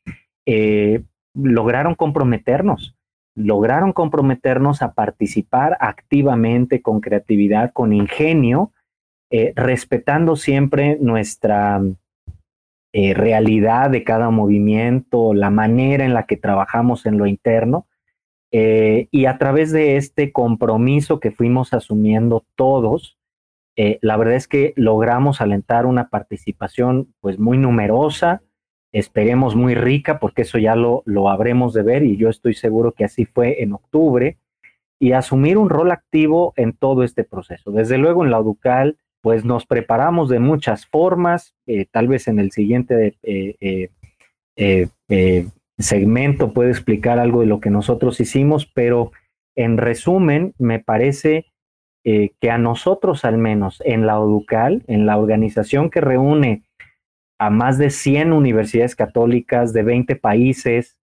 eh, lograron comprometernos, lograron comprometernos a participar activamente, con creatividad, con ingenio, eh, respetando siempre nuestra eh, realidad de cada movimiento, la manera en la que trabajamos en lo interno. Eh, y a través de este compromiso que fuimos asumiendo todos, eh, la verdad es que logramos alentar una participación pues muy numerosa, esperemos muy rica, porque eso ya lo, lo habremos de ver y yo estoy seguro que así fue en octubre, y asumir un rol activo en todo este proceso. Desde luego en la Ducal, pues nos preparamos de muchas formas, eh, tal vez en el siguiente eh, eh, segmento puede explicar algo de lo que nosotros hicimos, pero en resumen, me parece que a nosotros al menos en la Ducal, en la organización que reúne a más de 100 universidades católicas de 20 países,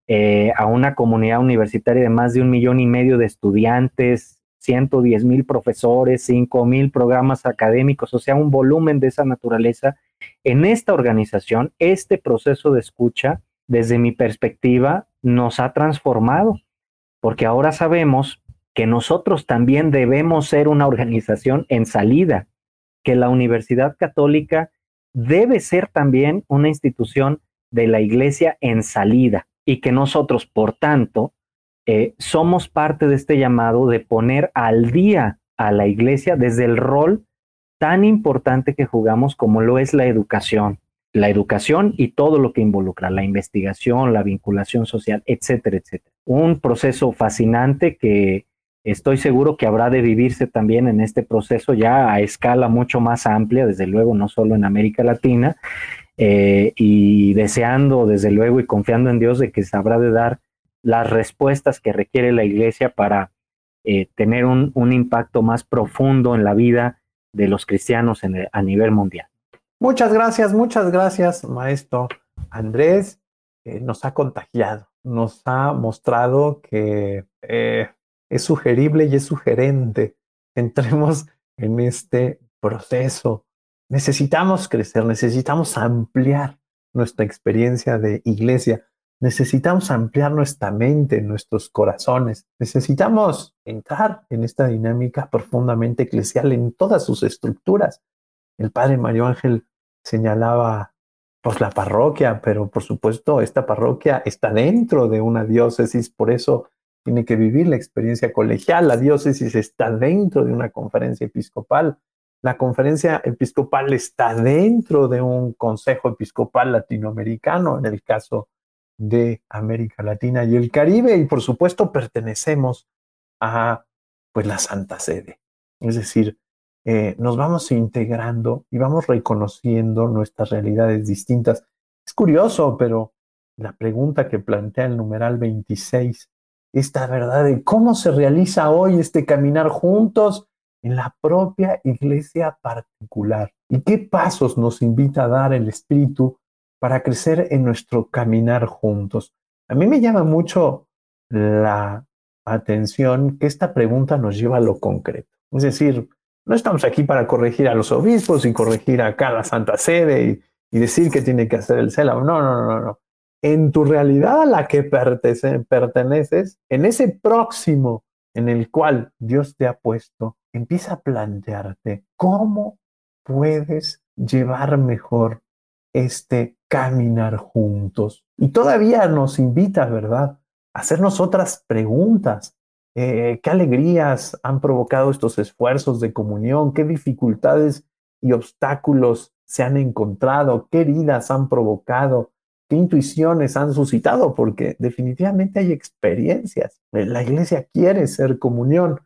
a una comunidad universitaria de más de un millón y medio de estudiantes, 110 mil profesores, 5 mil programas académicos, o sea, un volumen de esa naturaleza. En esta organización, este proceso de escucha, desde mi perspectiva, nos ha transformado, porque ahora sabemos que nosotros también debemos ser una organización en salida, que la Universidad Católica debe ser también una institución de la iglesia en salida y que nosotros, por tanto, eh, somos parte de este llamado de poner al día a la iglesia desde el rol tan importante que jugamos como lo es la educación, la educación y todo lo que involucra, la investigación, la vinculación social, etcétera, etcétera. Un proceso fascinante que estoy seguro que habrá de vivirse también en este proceso ya a escala mucho más amplia, desde luego no solo en América Latina, eh, y deseando desde luego y confiando en Dios de que sabrá de dar las respuestas que requiere la iglesia para eh, tener un, impacto más profundo en la vida de los cristianos a nivel mundial. Muchas gracias, muchas gracias, maestro Andrés. nos ha contagiado, nos ha mostrado que eh, es sugerible y es sugerente. Entremos en este proceso. Necesitamos crecer, necesitamos ampliar nuestra experiencia de iglesia, necesitamos ampliar nuestra mente, nuestros corazones, necesitamos entrar en esta dinámica profundamente eclesial en todas sus estructuras. El padre Mario Ángel señalaba pues la parroquia, pero por supuesto esta parroquia está dentro de una diócesis, por eso tiene que vivir la experiencia colegial. La diócesis está dentro de una conferencia episcopal. La conferencia episcopal está dentro de un consejo episcopal latinoamericano, en el caso de América Latina y el Caribe, y por supuesto pertenecemos a pues la Santa Sede. Es decir, eh, nos vamos integrando y vamos reconociendo nuestras realidades distintas. Es curioso, pero la pregunta que plantea el numeral 26 esta verdad de cómo se realiza hoy este caminar juntos en la propia iglesia particular y qué pasos nos invita a dar el Espíritu para crecer en nuestro caminar juntos. A mí me llama mucho la atención que esta pregunta nos lleva a lo concreto. Es decir, no estamos aquí para corregir a los obispos y corregir a cada santa sede y, decir qué tiene que hacer el CELA. No, no, no, no en tu realidad a la que perteneces, en ese próximo en el cual Dios te ha puesto, empieza a plantearte cómo puedes llevar mejor este caminar juntos. Y todavía nos invita, ¿verdad?, a hacernos otras preguntas. Eh, ¿Qué alegrías han provocado estos esfuerzos de comunión? ¿Qué dificultades y obstáculos se han encontrado? ¿Qué heridas han provocado? qué intuiciones han suscitado, porque definitivamente hay experiencias. La iglesia quiere ser comunión.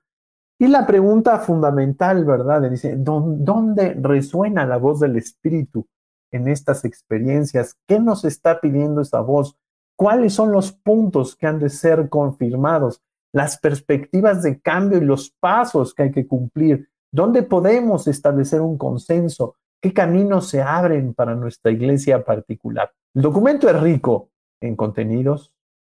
Y la pregunta fundamental, ¿verdad? Dice, ¿dónde resuena la voz del Espíritu en estas experiencias? ¿Qué nos está pidiendo esa voz? ¿Cuáles son los puntos que han de ser confirmados? Las perspectivas de cambio y los pasos que hay que cumplir. ¿Dónde podemos establecer un consenso? ¿Qué caminos se abren para nuestra iglesia particular? El documento es rico en contenidos,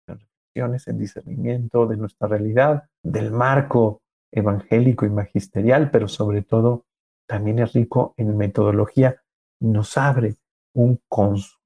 en reflexiones, en discernimiento de nuestra realidad, del marco evangélico y magisterial, pero sobre todo también es rico en metodología nos abre un,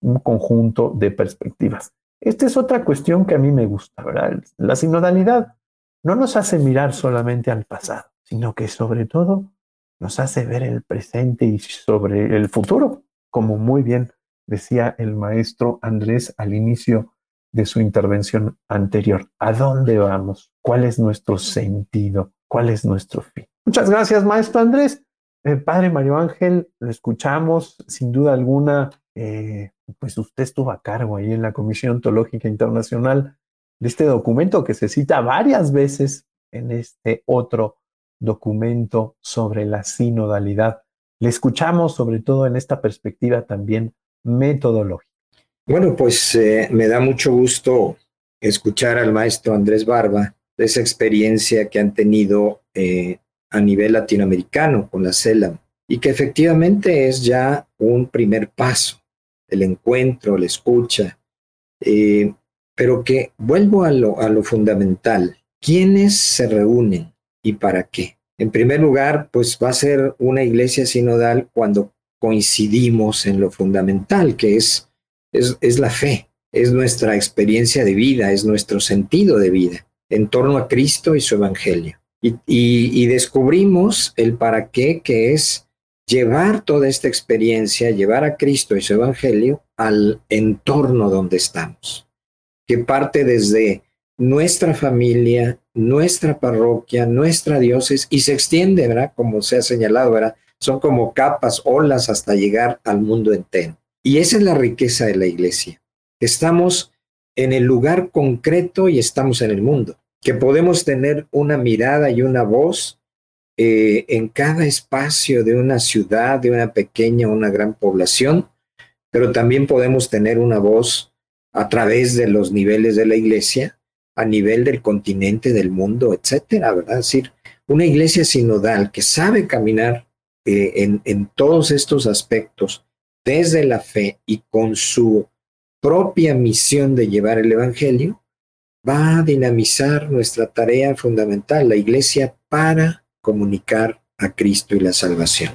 un conjunto de perspectivas. Esta es otra cuestión que a mí me gusta, ¿verdad? La sinodalidad no nos hace mirar solamente al pasado, sino que sobre todo nos hace ver el presente y sobre el futuro, como muy bien decía el maestro Andrés al inicio de su intervención anterior. ¿A dónde vamos? ¿Cuál es nuestro sentido? ¿Cuál es nuestro fin? Muchas gracias, maestro Andrés. El padre Mario Ángel, lo escuchamos, sin duda alguna, eh, pues usted estuvo a cargo ahí en la Comisión Ontológica Internacional de este documento que se cita varias veces en este otro documento sobre la sinodalidad. Le escuchamos sobre todo en esta perspectiva también metodológica. Bueno, pues eh, me da mucho gusto escuchar al maestro Andrés Barba de esa experiencia que han tenido eh, a nivel latinoamericano con la CELAM y que efectivamente es ya un primer paso, el encuentro, la escucha, eh, pero que vuelvo a lo, a lo fundamental, ¿quiénes se reúnen y para qué? En primer lugar, pues va a ser una iglesia sinodal cuando coincidimos en lo fundamental, que es, es, es la fe, es nuestra experiencia de vida, es nuestro sentido de vida en torno a Cristo y su Evangelio. Y, descubrimos el para qué, que es llevar toda esta experiencia, llevar a Cristo y su Evangelio al entorno donde estamos, que parte desde nuestra familia, nuestra parroquia, nuestra diócesis y se extiende, ¿verdad? Como se ha señalado, ¿verdad? Son como capas, olas hasta llegar al mundo entero. Y esa es la riqueza de la iglesia. Estamos en el lugar concreto y estamos en el mundo que podemos tener una mirada y una voz eh, en cada espacio de una ciudad, de una pequeña o una gran población, pero también podemos tener una voz a través de los niveles de la iglesia, a nivel del continente, del mundo, etcétera, ¿verdad? Es decir, una iglesia sinodal que sabe caminar eh, en, en todos estos aspectos desde la fe y con su propia misión de llevar el Evangelio, va a dinamizar nuestra tarea fundamental, la iglesia, para comunicar a Cristo y la salvación.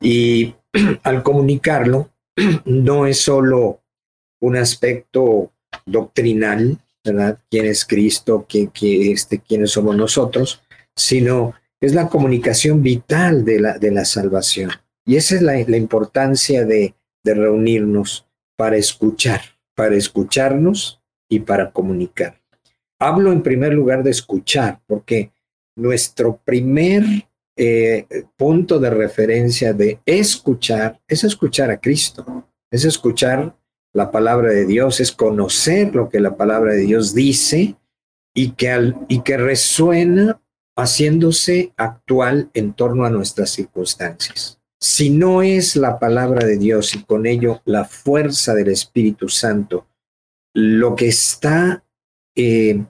Y al comunicarlo, no es solo un aspecto doctrinal, ¿verdad? ¿Quién es Cristo? ¿Quién, este, ¿Quiénes somos nosotros? Sino es la comunicación vital de la, salvación. Y esa es la, importancia de reunirnos para escuchar, para escucharnos y para comunicar. Hablo en primer lugar de escuchar, porque nuestro primer eh, punto de referencia de escuchar es escuchar a Cristo, es escuchar la palabra de Dios, es conocer lo que la palabra de Dios dice y que, al, y que resuena haciéndose actual en torno a nuestras circunstancias. Si no es la palabra de Dios y con ello la fuerza del Espíritu Santo lo que está eh,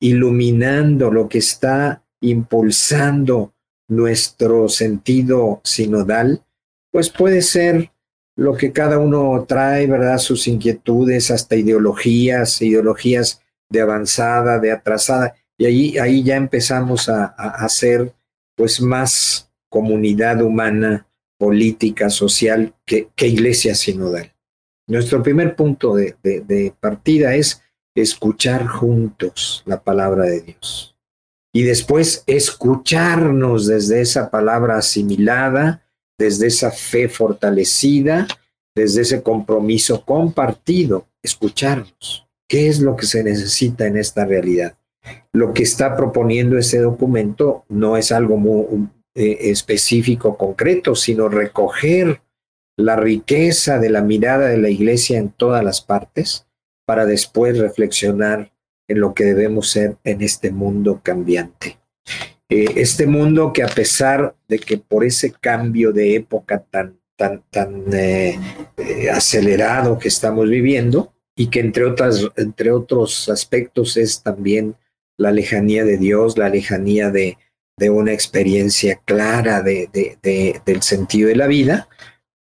iluminando, lo que está impulsando nuestro sentido sinodal, pues puede ser lo que cada uno trae, ¿verdad? Sus inquietudes, hasta ideologías, ideologías de avanzada, de atrasada, y ahí, ahí ya empezamos a, hacer pues más comunidad humana, política, social, que iglesia sinodal. Nuestro primer punto de, partida es escuchar juntos la palabra de Dios. Y después escucharnos desde esa palabra asimilada, desde esa fe fortalecida, desde ese compromiso compartido, escucharnos. ¿Qué es lo que se necesita en esta realidad? Lo que está proponiendo ese documento no es algo muy eh, específico, concreto, sino recoger la riqueza de la mirada de la iglesia en todas las partes para después reflexionar en lo que debemos ser en este mundo cambiante. Eh, este mundo que a pesar de que por ese cambio de época tan, tan, tan eh, eh, acelerado que estamos viviendo y que entre, otras, entre otros aspectos es también la lejanía de Dios, la lejanía de, de una experiencia clara de, de, del sentido de la vida,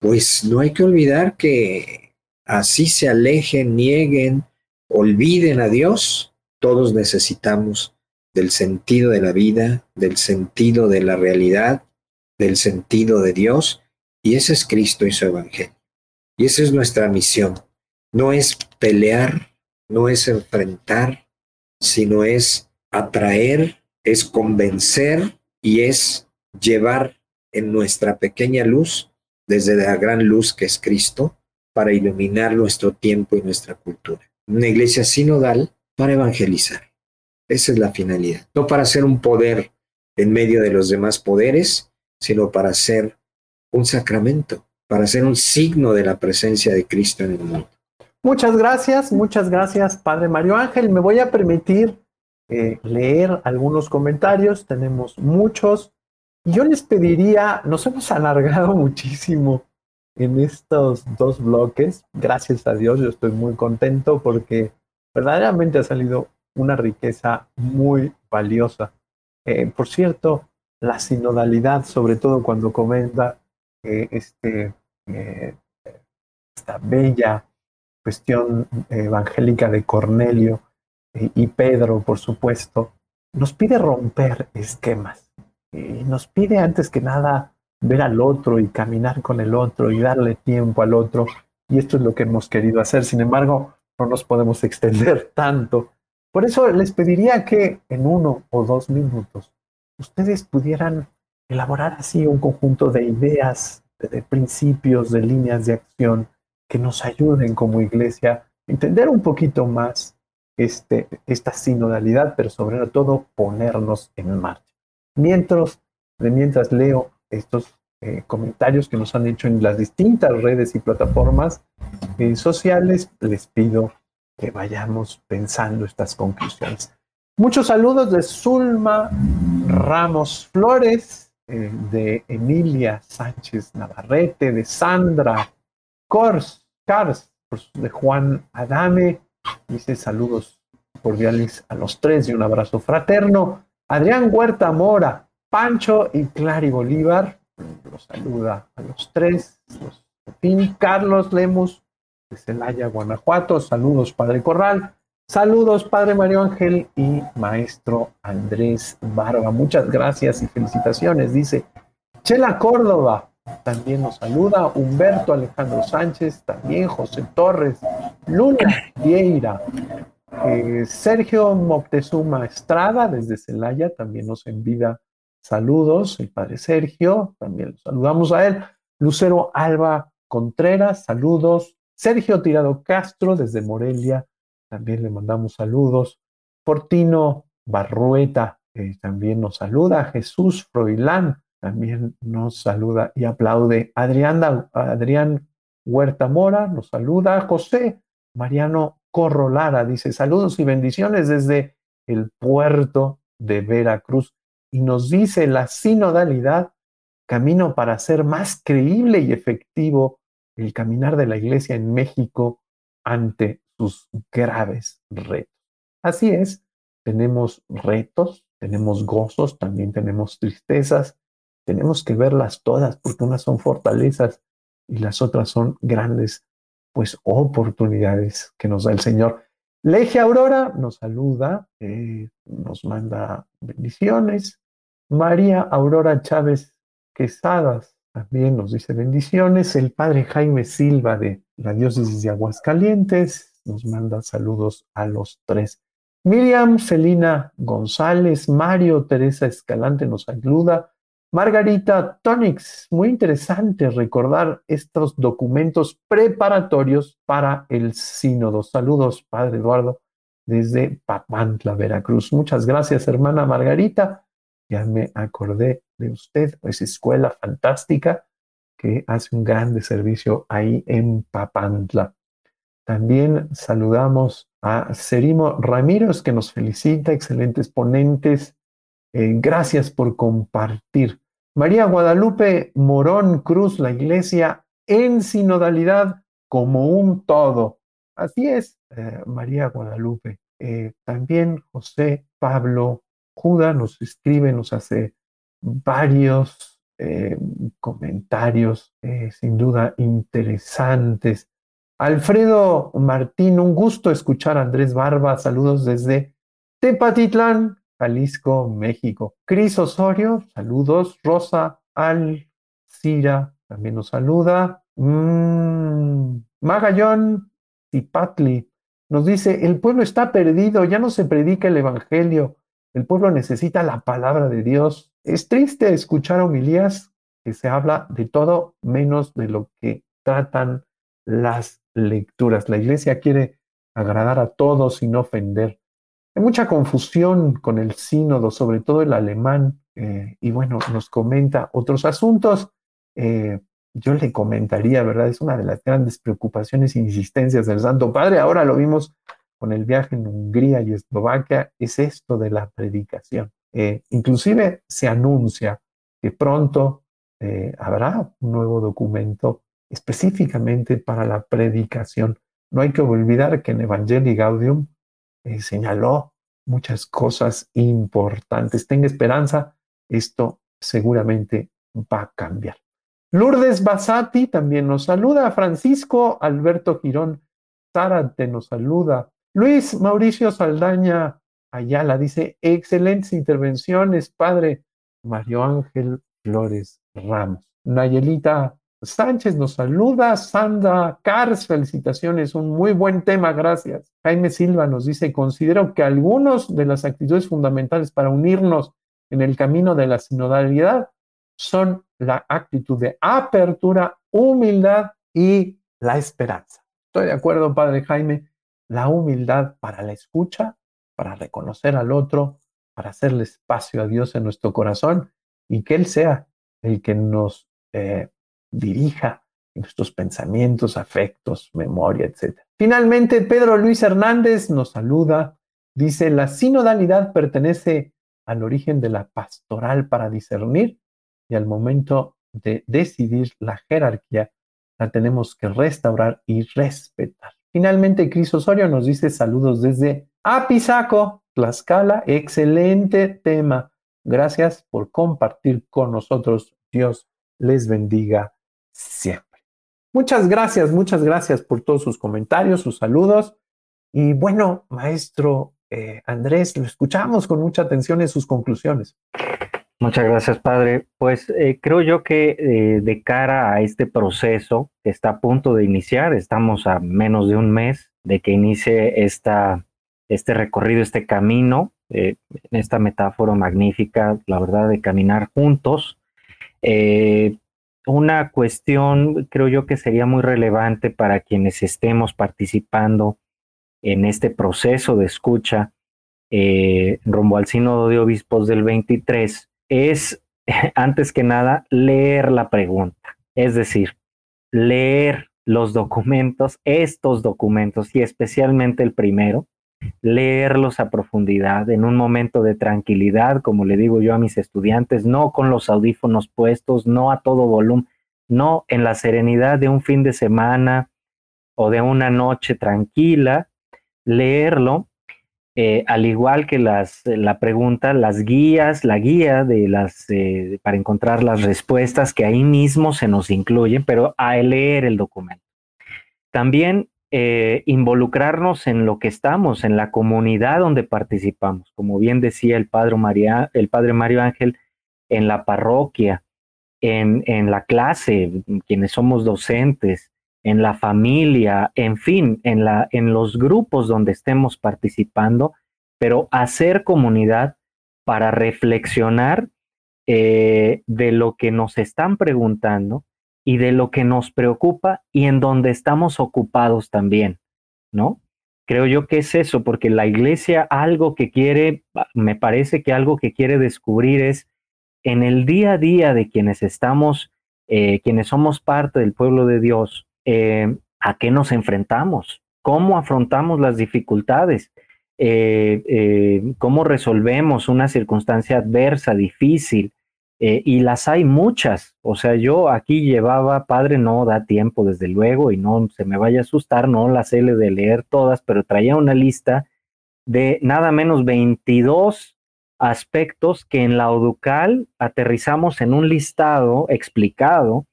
pues no hay que olvidar que así se alejen, nieguen, olviden a Dios, todos necesitamos del sentido de la vida, del sentido de la realidad, del sentido de Dios, y ese es Cristo y su Evangelio. Y esa es nuestra misión. No es pelear, no es enfrentar, sino es atraer, es convencer y es llevar en nuestra pequeña luz desde la gran luz que es Cristo para iluminar nuestro tiempo y nuestra cultura. Una iglesia sinodal para evangelizar. Esa es la finalidad. No para ser un poder en medio de los demás poderes, sino para ser un sacramento, para ser un signo de la presencia de Cristo en el mundo. Muchas gracias, muchas gracias, Padre Mario Ángel. Me voy a permitir eh, leer algunos comentarios, tenemos muchos. Yo les pediría, nos hemos alargado muchísimo en estos dos bloques. Gracias a Dios, yo estoy muy contento porque verdaderamente ha salido una riqueza muy valiosa. Eh, por cierto, la sinodalidad, sobre todo cuando comenta este, eh, esta bella cuestión evangélica de Cornelio y Pedro, por supuesto, nos pide romper esquemas y nos pide antes que nada ver al otro y caminar con el otro y darle tiempo al otro. Y esto es lo que hemos querido hacer. Sin embargo, no nos podemos extender tanto. Por eso les pediría que en uno o dos minutos ustedes pudieran elaborar así un conjunto de ideas, de, principios, de líneas de acción que nos ayuden como iglesia a entender un poquito más este, esta sinodalidad, pero sobre todo ponernos en marcha. Mientras, mientras leo estos eh, comentarios que nos han hecho en las distintas redes y plataformas eh, sociales, les pido que vayamos pensando estas conclusiones. Muchos saludos de Zulma Ramos Flores, eh, de Emilia Sánchez Navarrete, de Sandra Cors, Cars, de Juan Adame, dice saludos cordiales a los tres y un abrazo fraterno. Adrián Huerta Mora, Pancho y Clary Bolívar, los saluda a los tres. Los, Carlos Lemus, de Celaya, Guanajuato, saludos Padre Corral. Saludos, Padre Mario Ángel y Maestro Andrés Barba. Muchas gracias y felicitaciones. Dice Chela Córdoba, también nos saluda. Humberto Alejandro Sánchez, también José Torres, Luna Vieira, eh, Sergio Moctezuma Estrada, desde Celaya, también nos envía saludos. El Padre Sergio, también saludamos a él. Lucero Alba Contreras, saludos. Sergio Tirado Castro, desde Morelia también le mandamos saludos. Portino Barrueta eh, también nos saluda. Jesús Froilán también nos saluda y aplaude. Adrián, Adrián Huerta Mora nos saluda. José Mariano Corrolara dice saludos y bendiciones desde el puerto de Veracruz y nos dice la sinodalidad, camino para ser más creíble y efectivo el caminar de la iglesia en México ante graves retos. Así es, tenemos retos, tenemos gozos, también tenemos tristezas, tenemos que verlas todas porque unas son fortalezas y las otras son grandes pues oportunidades que nos da el Señor. Legia Aurora nos saluda, eh, nos manda bendiciones. María Aurora Chávez Quesadas también nos dice bendiciones. El padre Jaime Silva de la diócesis de Aguascalientes nos manda saludos a los tres. Miriam Celina González, Mario Teresa Escalante nos ayuda. Margarita Tonix, muy interesante recordar estos documentos preparatorios para el sínodo. Saludos, Padre Eduardo, desde Papantla, Veracruz. Muchas gracias, hermana Margarita. Ya me acordé de usted, es escuela fantástica que hace un grande servicio ahí en Papantla. También saludamos a Serimo Ramírez, que nos felicita, excelentes ponentes. Eh, gracias por compartir. María Guadalupe Morón Cruz, la iglesia en sinodalidad como un todo. Así es, eh, María Guadalupe. Eh, también José Pablo Juda nos escribe, nos hace varios comentarios sin duda interesantes. Alfredo Martín, un gusto escuchar a Andrés Barba. Saludos desde Tepatitlán, Jalisco, México. Cris Osorio, saludos. Rosa Alcira también nos saluda. Mm, Magallón Tipatli nos dice, el pueblo está perdido, ya no se predica el Evangelio, el pueblo necesita la palabra de Dios. Es triste escuchar homilías que se habla de todo menos de lo que tratan las lecturas. La iglesia quiere agradar a todos no ofender. Hay mucha confusión con el sínodo, sobre todo el alemán, eh, y bueno, nos comenta otros asuntos. Eh, yo le comentaría, ¿verdad? Es una de las grandes preocupaciones e insistencias del Santo Padre. Ahora lo vimos con el viaje en Hungría y Eslovaquia, es esto de la predicación. Eh, inclusive se anuncia que pronto eh, habrá un nuevo documento específicamente para la predicación. No hay que olvidar que en Evangelii Gaudium eh, señaló muchas cosas importantes. Tenga esperanza, esto seguramente va a cambiar. Lourdes Basati también nos saluda. Francisco Alberto Girón Zárate nos saluda. Luis Mauricio Saldaña Ayala dice, excelentes intervenciones, padre. Mario Ángel Flores Ramos. Nayelita Sánchez nos saluda. Sandra Cars, felicitaciones, un muy buen tema, gracias. Jaime Silva nos dice, considero que algunos de las actitudes fundamentales para unirnos en el camino de la sinodalidad son la actitud de apertura, humildad y la esperanza. Estoy de acuerdo, Padre Jaime, la humildad para la escucha, para reconocer al otro, para hacerle espacio a Dios en nuestro corazón y que Él sea el que nos eh, dirija nuestros pensamientos, afectos, memoria, etc. Finalmente, Pedro Luis Hernández nos saluda. Dice, la sinodalidad pertenece al origen de la pastoral para discernir y al momento de decidir la jerarquía la tenemos que restaurar y respetar. Finalmente, Cris Osorio nos dice saludos desde Apizaco, Tlaxcala. Excelente tema. Gracias por compartir con nosotros. Dios les bendiga siempre. Muchas gracias, muchas gracias por todos sus comentarios, sus saludos. Y bueno, maestro eh, Andrés, lo escuchamos con mucha atención en sus conclusiones. Muchas gracias, padre. Pues eh, creo yo que eh, de cara a este proceso que está a punto de iniciar, estamos a menos de un mes de que inicie esta, este recorrido, este camino, esta metáfora magnífica, la verdad, de caminar juntos. Una cuestión, creo yo que sería muy relevante para quienes estemos participando en este proceso de escucha rumbo al Sínodo de Obispos del 23 es, antes que nada, leer la pregunta. Es decir, leer los documentos, estos documentos y especialmente el primero, leerlos a profundidad en un momento de tranquilidad, como le digo yo a mis estudiantes, no con los audífonos puestos, no a todo volumen, no en la serenidad de un fin de semana o de una noche tranquila, leerlo eh, al igual que las, la pregunta, las guías, la guía de las, eh, para encontrar las respuestas que ahí mismo se nos incluyen, pero a leer el documento. También eh, involucrarnos en lo que estamos, en la comunidad donde participamos, como bien decía el padre, María, el padre Mario Ángel, en la parroquia, en, en la clase, quienes somos docentes, en la familia, en fin, en, la, en los grupos donde estemos participando, pero hacer comunidad para reflexionar eh, de lo que nos están preguntando y de lo que nos preocupa y en donde estamos ocupados también, ¿no? Creo yo que es eso, porque la iglesia algo que quiere, me parece que algo que quiere descubrir es en el día a día de quienes estamos, eh, quienes somos parte del pueblo de Dios, eh, a qué nos enfrentamos, cómo afrontamos las dificultades, eh, cómo resolvemos una circunstancia adversa, difícil, y las hay muchas. O sea, yo aquí llevaba, padre, no da tiempo, desde luego, y no se me vaya a asustar, no las he de leer todas, pero traía una lista de nada menos 22 aspectos que en la ODUCAL aterrizamos en un listado explicado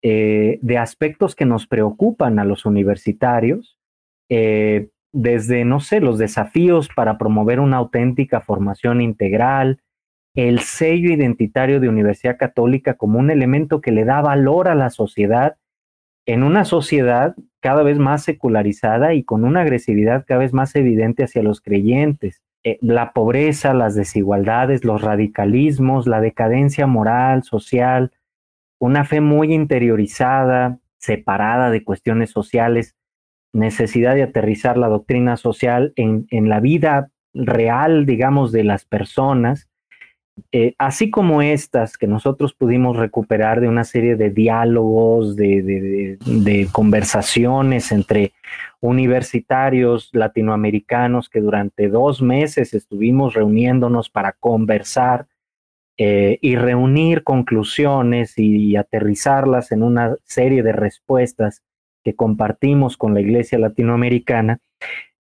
eh, de aspectos que nos preocupan a los universitarios, eh, desde, no sé, los desafíos para promover una auténtica formación integral, el sello identitario de Universidad Católica como un elemento que le da valor a la sociedad en una sociedad cada vez más secularizada y con una agresividad cada vez más evidente hacia los creyentes. Eh, la pobreza, las desigualdades, los radicalismos, la decadencia moral, social, una fe muy interiorizada, separada de cuestiones sociales, necesidad de aterrizar la doctrina social en, la vida real, digamos, de las personas, eh, así como estas que nosotros pudimos recuperar de una serie de diálogos, de, conversaciones entre universitarios latinoamericanos que durante dos meses estuvimos reuniéndonos para conversar eh, y reunir conclusiones y aterrizarlas en una serie de respuestas que compartimos con la Iglesia Latinoamericana,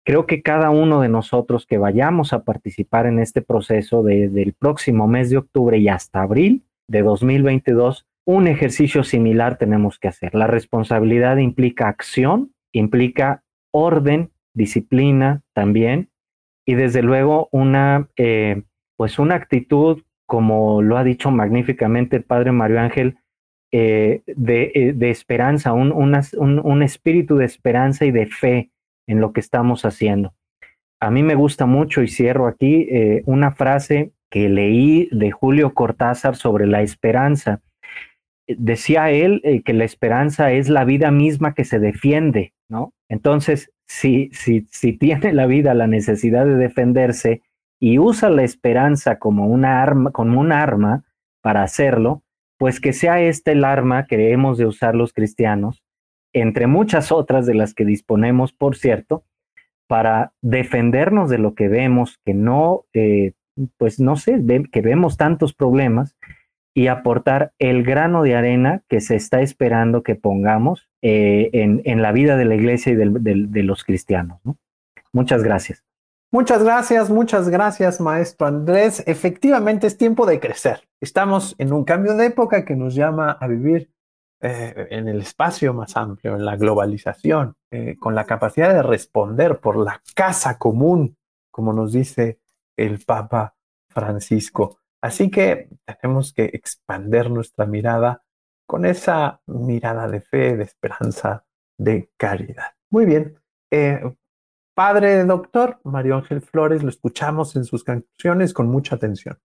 creo que cada uno de nosotros que vayamos a participar en este proceso desde el próximo mes de octubre y hasta abril de 2022, un ejercicio similar tenemos que hacer. La responsabilidad implica acción, implica orden, disciplina también, y desde luego una, eh, pues una actitud, como lo ha dicho magníficamente el padre Mario Ángel, eh, eh, de, esperanza, un, un espíritu de esperanza y de fe en lo que estamos haciendo. A mí me gusta mucho, y cierro aquí, eh, una frase que leí de Julio Cortázar sobre la esperanza. Decía él eh, que la esperanza es la vida misma que se defiende, ¿no? Entonces, si, si, si tiene la vida la necesidad de defenderse y usa la esperanza como una arma, como un arma para hacerlo, pues que sea este el arma que hemos de usar los cristianos entre muchas otras de las que disponemos, por cierto, para defendernos de lo que vemos, que no, eh, pues no sé, que vemos tantos problemas y aportar el grano de arena que se está esperando que pongamos eh, en, la vida de la iglesia y de los cristianos. Muchas gracias. Muchas gracias, muchas gracias, maestro Andrés. Efectivamente es tiempo de crecer. Estamos en un cambio de época que nos llama a vivir eh, en el espacio más amplio, en la globalización, eh, con la capacidad de responder por la casa común, como nos dice el Papa Francisco. Así que tenemos que expander nuestra mirada con esa mirada de fe, de esperanza, de caridad. Muy bien. Eh, padre doctor Mario Ángel Flores, lo escuchamos en sus conclusiones con mucha atención.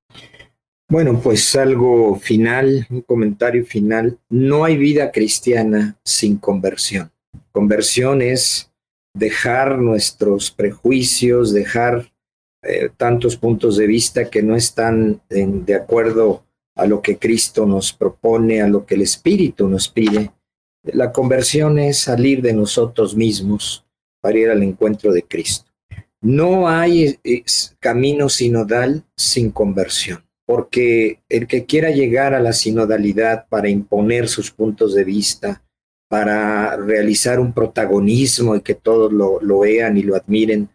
Bueno, pues algo final, un comentario final. No hay vida cristiana sin conversión. Conversión es dejar nuestros prejuicios, dejar eh, tantos puntos de vista que no están de acuerdo a lo que Cristo nos propone, a lo que el Espíritu nos pide. La conversión es salir de nosotros mismos para ir al encuentro de Cristo. No hay eh, camino sinodal sin conversión porque el que quiera llegar a la sinodalidad para imponer sus puntos de vista, para realizar un protagonismo y que todos lo, vean y lo admiren,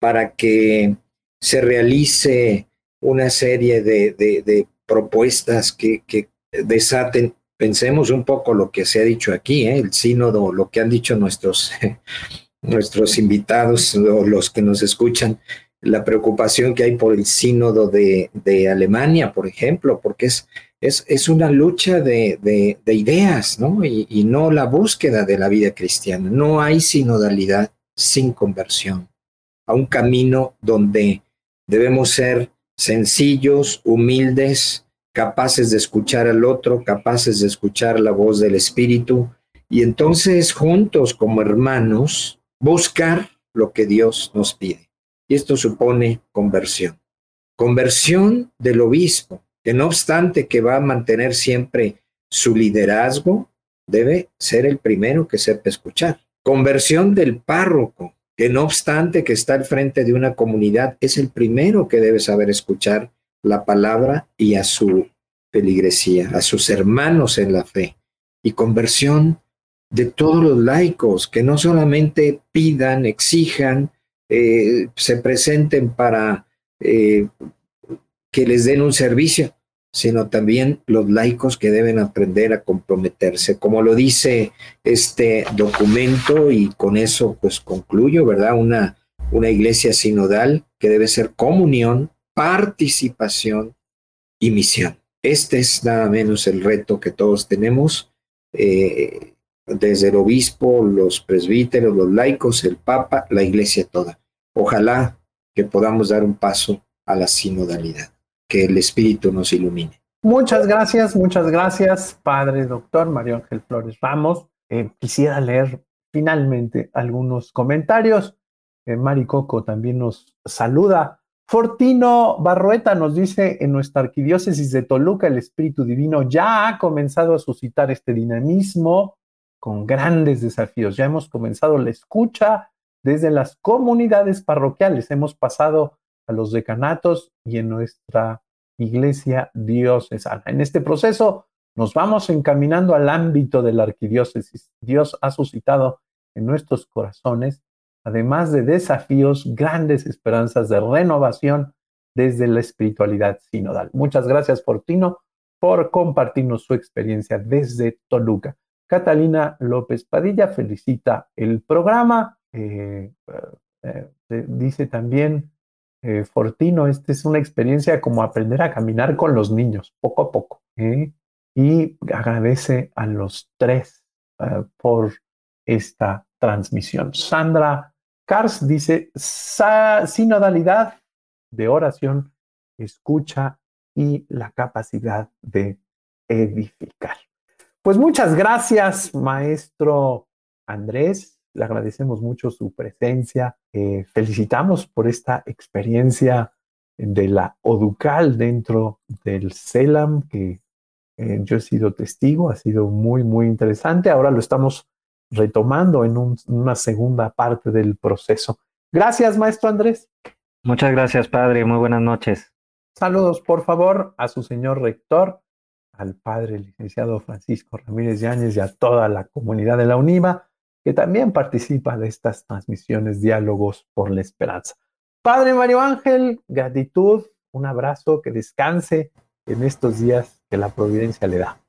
para que se realice una serie de, propuestas que, desaten, pensemos un poco lo que se ha dicho aquí, ¿eh? el sínodo, lo que han dicho nuestros, nuestros invitados o los que nos escuchan, la preocupación que hay por el sínodo de, Alemania, por ejemplo, porque es, es, es una lucha de, ideas, ¿no? Y, y, no la búsqueda de la vida cristiana. No hay sinodalidad sin conversión, a un camino donde debemos ser sencillos, humildes, capaces de escuchar al otro, capaces de escuchar la voz del Espíritu, y entonces juntos como hermanos buscar lo que Dios nos pide. Y esto supone conversión. Conversión del obispo, que no obstante que va a mantener siempre su liderazgo, debe ser el primero que sepa escuchar. Conversión del párroco, que no obstante que está al frente de una comunidad, es el primero que debe saber escuchar la palabra y a su peligresía, a sus hermanos en la fe. Y conversión de todos los laicos, que no solamente pidan, exijan, eh, se presenten para eh, que les den un servicio, sino también los laicos que deben aprender a comprometerse, como lo dice este documento y con eso pues concluyo, ¿verdad? Una, una iglesia sinodal que debe ser comunión, participación y misión. Este es nada menos el reto que todos tenemos. Eh, desde el obispo, los presbíteros, los laicos, el papa, la iglesia toda. Ojalá que podamos dar un paso a la sinodalidad, que el Espíritu nos ilumine. Muchas gracias, muchas gracias, Padre Doctor Mario Ángel Flores Ramos. Eh, quisiera leer finalmente algunos comentarios. Eh, Mari Coco también nos saluda. Fortino Barrueta nos dice, en nuestra arquidiócesis de Toluca, el Espíritu Divino ya ha comenzado a suscitar este dinamismo con grandes desafíos. Ya hemos comenzado la escucha desde las comunidades parroquiales, hemos pasado a los decanatos y en nuestra iglesia diocesana. En este proceso nos vamos encaminando al ámbito de la arquidiócesis. Dios ha suscitado en nuestros corazones, además de desafíos, grandes esperanzas de renovación desde la espiritualidad sinodal. Muchas gracias, Fortino, por compartirnos su experiencia desde Toluca. Catalina López Padilla felicita el programa. Eh, eh, eh, dice también Fortino, esta es una experiencia como aprender a caminar con los niños, poco a poco. Y agradece a los tres por esta transmisión. Sandra Kars dice, sinodalidad de oración, escucha y la capacidad de edificar. Pues muchas gracias, maestro Andrés. Le agradecemos mucho su presencia. Eh, felicitamos por esta experiencia de la Oducal dentro del CELAM, que eh, yo he sido testigo, ha sido muy, muy interesante. Ahora lo estamos retomando en una segunda parte del proceso. Gracias, maestro Andrés. Muchas gracias, padre. Muy buenas noches. Saludos, por favor, a su señor rector, al padre licenciado Francisco Ramírez Yáñez y a toda la comunidad de la UNIVA que también participa de estas transmisiones, diálogos por la esperanza. Padre Mario Ángel, gratitud, un abrazo, que descanse en estos días que la providencia le da.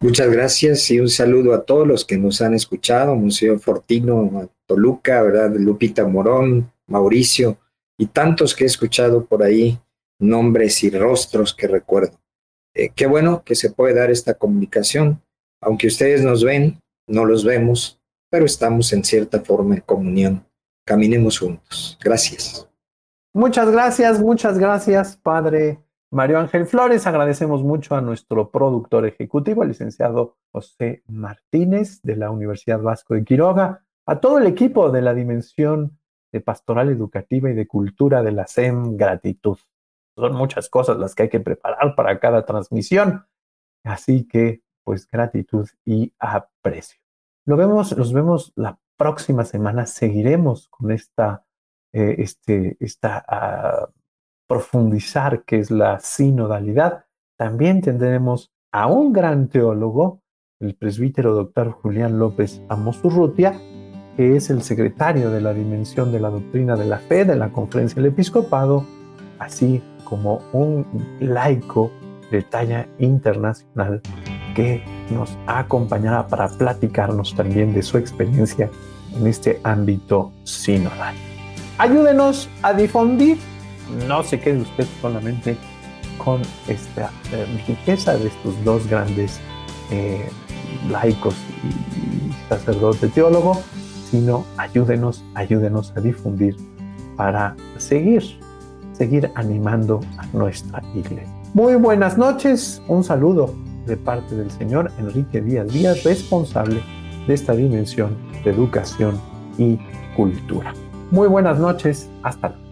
Muchas gracias y un saludo a todos los que nos han escuchado, Museo Fortino, Toluca, ¿verdad? Lupita Morón, Mauricio y tantos que he escuchado por ahí, nombres y rostros que recuerdo. Eh, qué bueno que se puede dar esta comunicación. Aunque ustedes nos ven, no los vemos, pero estamos en cierta forma en comunión. Caminemos juntos. Gracias. Muchas gracias, muchas gracias, Padre Mario Ángel Flores. Agradecemos mucho a nuestro productor ejecutivo, el licenciado José Martínez de la Universidad Vasco de Quiroga, a todo el equipo de la Dimensión de Pastoral Educativa y de Cultura de la SEM Gratitud son muchas cosas las que hay que preparar para cada transmisión. Así que, pues, gratitud y aprecio. Lo vemos, nos vemos la próxima semana. Seguiremos con esta, eh, este, esta uh, profundizar que es la sinodalidad. También tendremos a un gran teólogo, el presbítero doctor Julián López Amosurrutia, que es el secretario de la Dimensión de la Doctrina de la Fe de la Conferencia del Episcopado, así como un laico de talla internacional que nos acompañará para platicarnos también de su experiencia en este ámbito sinodal. Ayúdenos a difundir, no se quede usted solamente con esta eh, riqueza de estos dos grandes eh, laicos y, sacerdote teólogo, sino ayúdenos, ayúdenos a difundir para seguir seguir animando a nuestra iglesia. Muy buenas noches, un saludo de parte del señor Enrique Díaz Díaz, responsable de esta dimensión de educación y cultura. Muy buenas noches, hasta luego.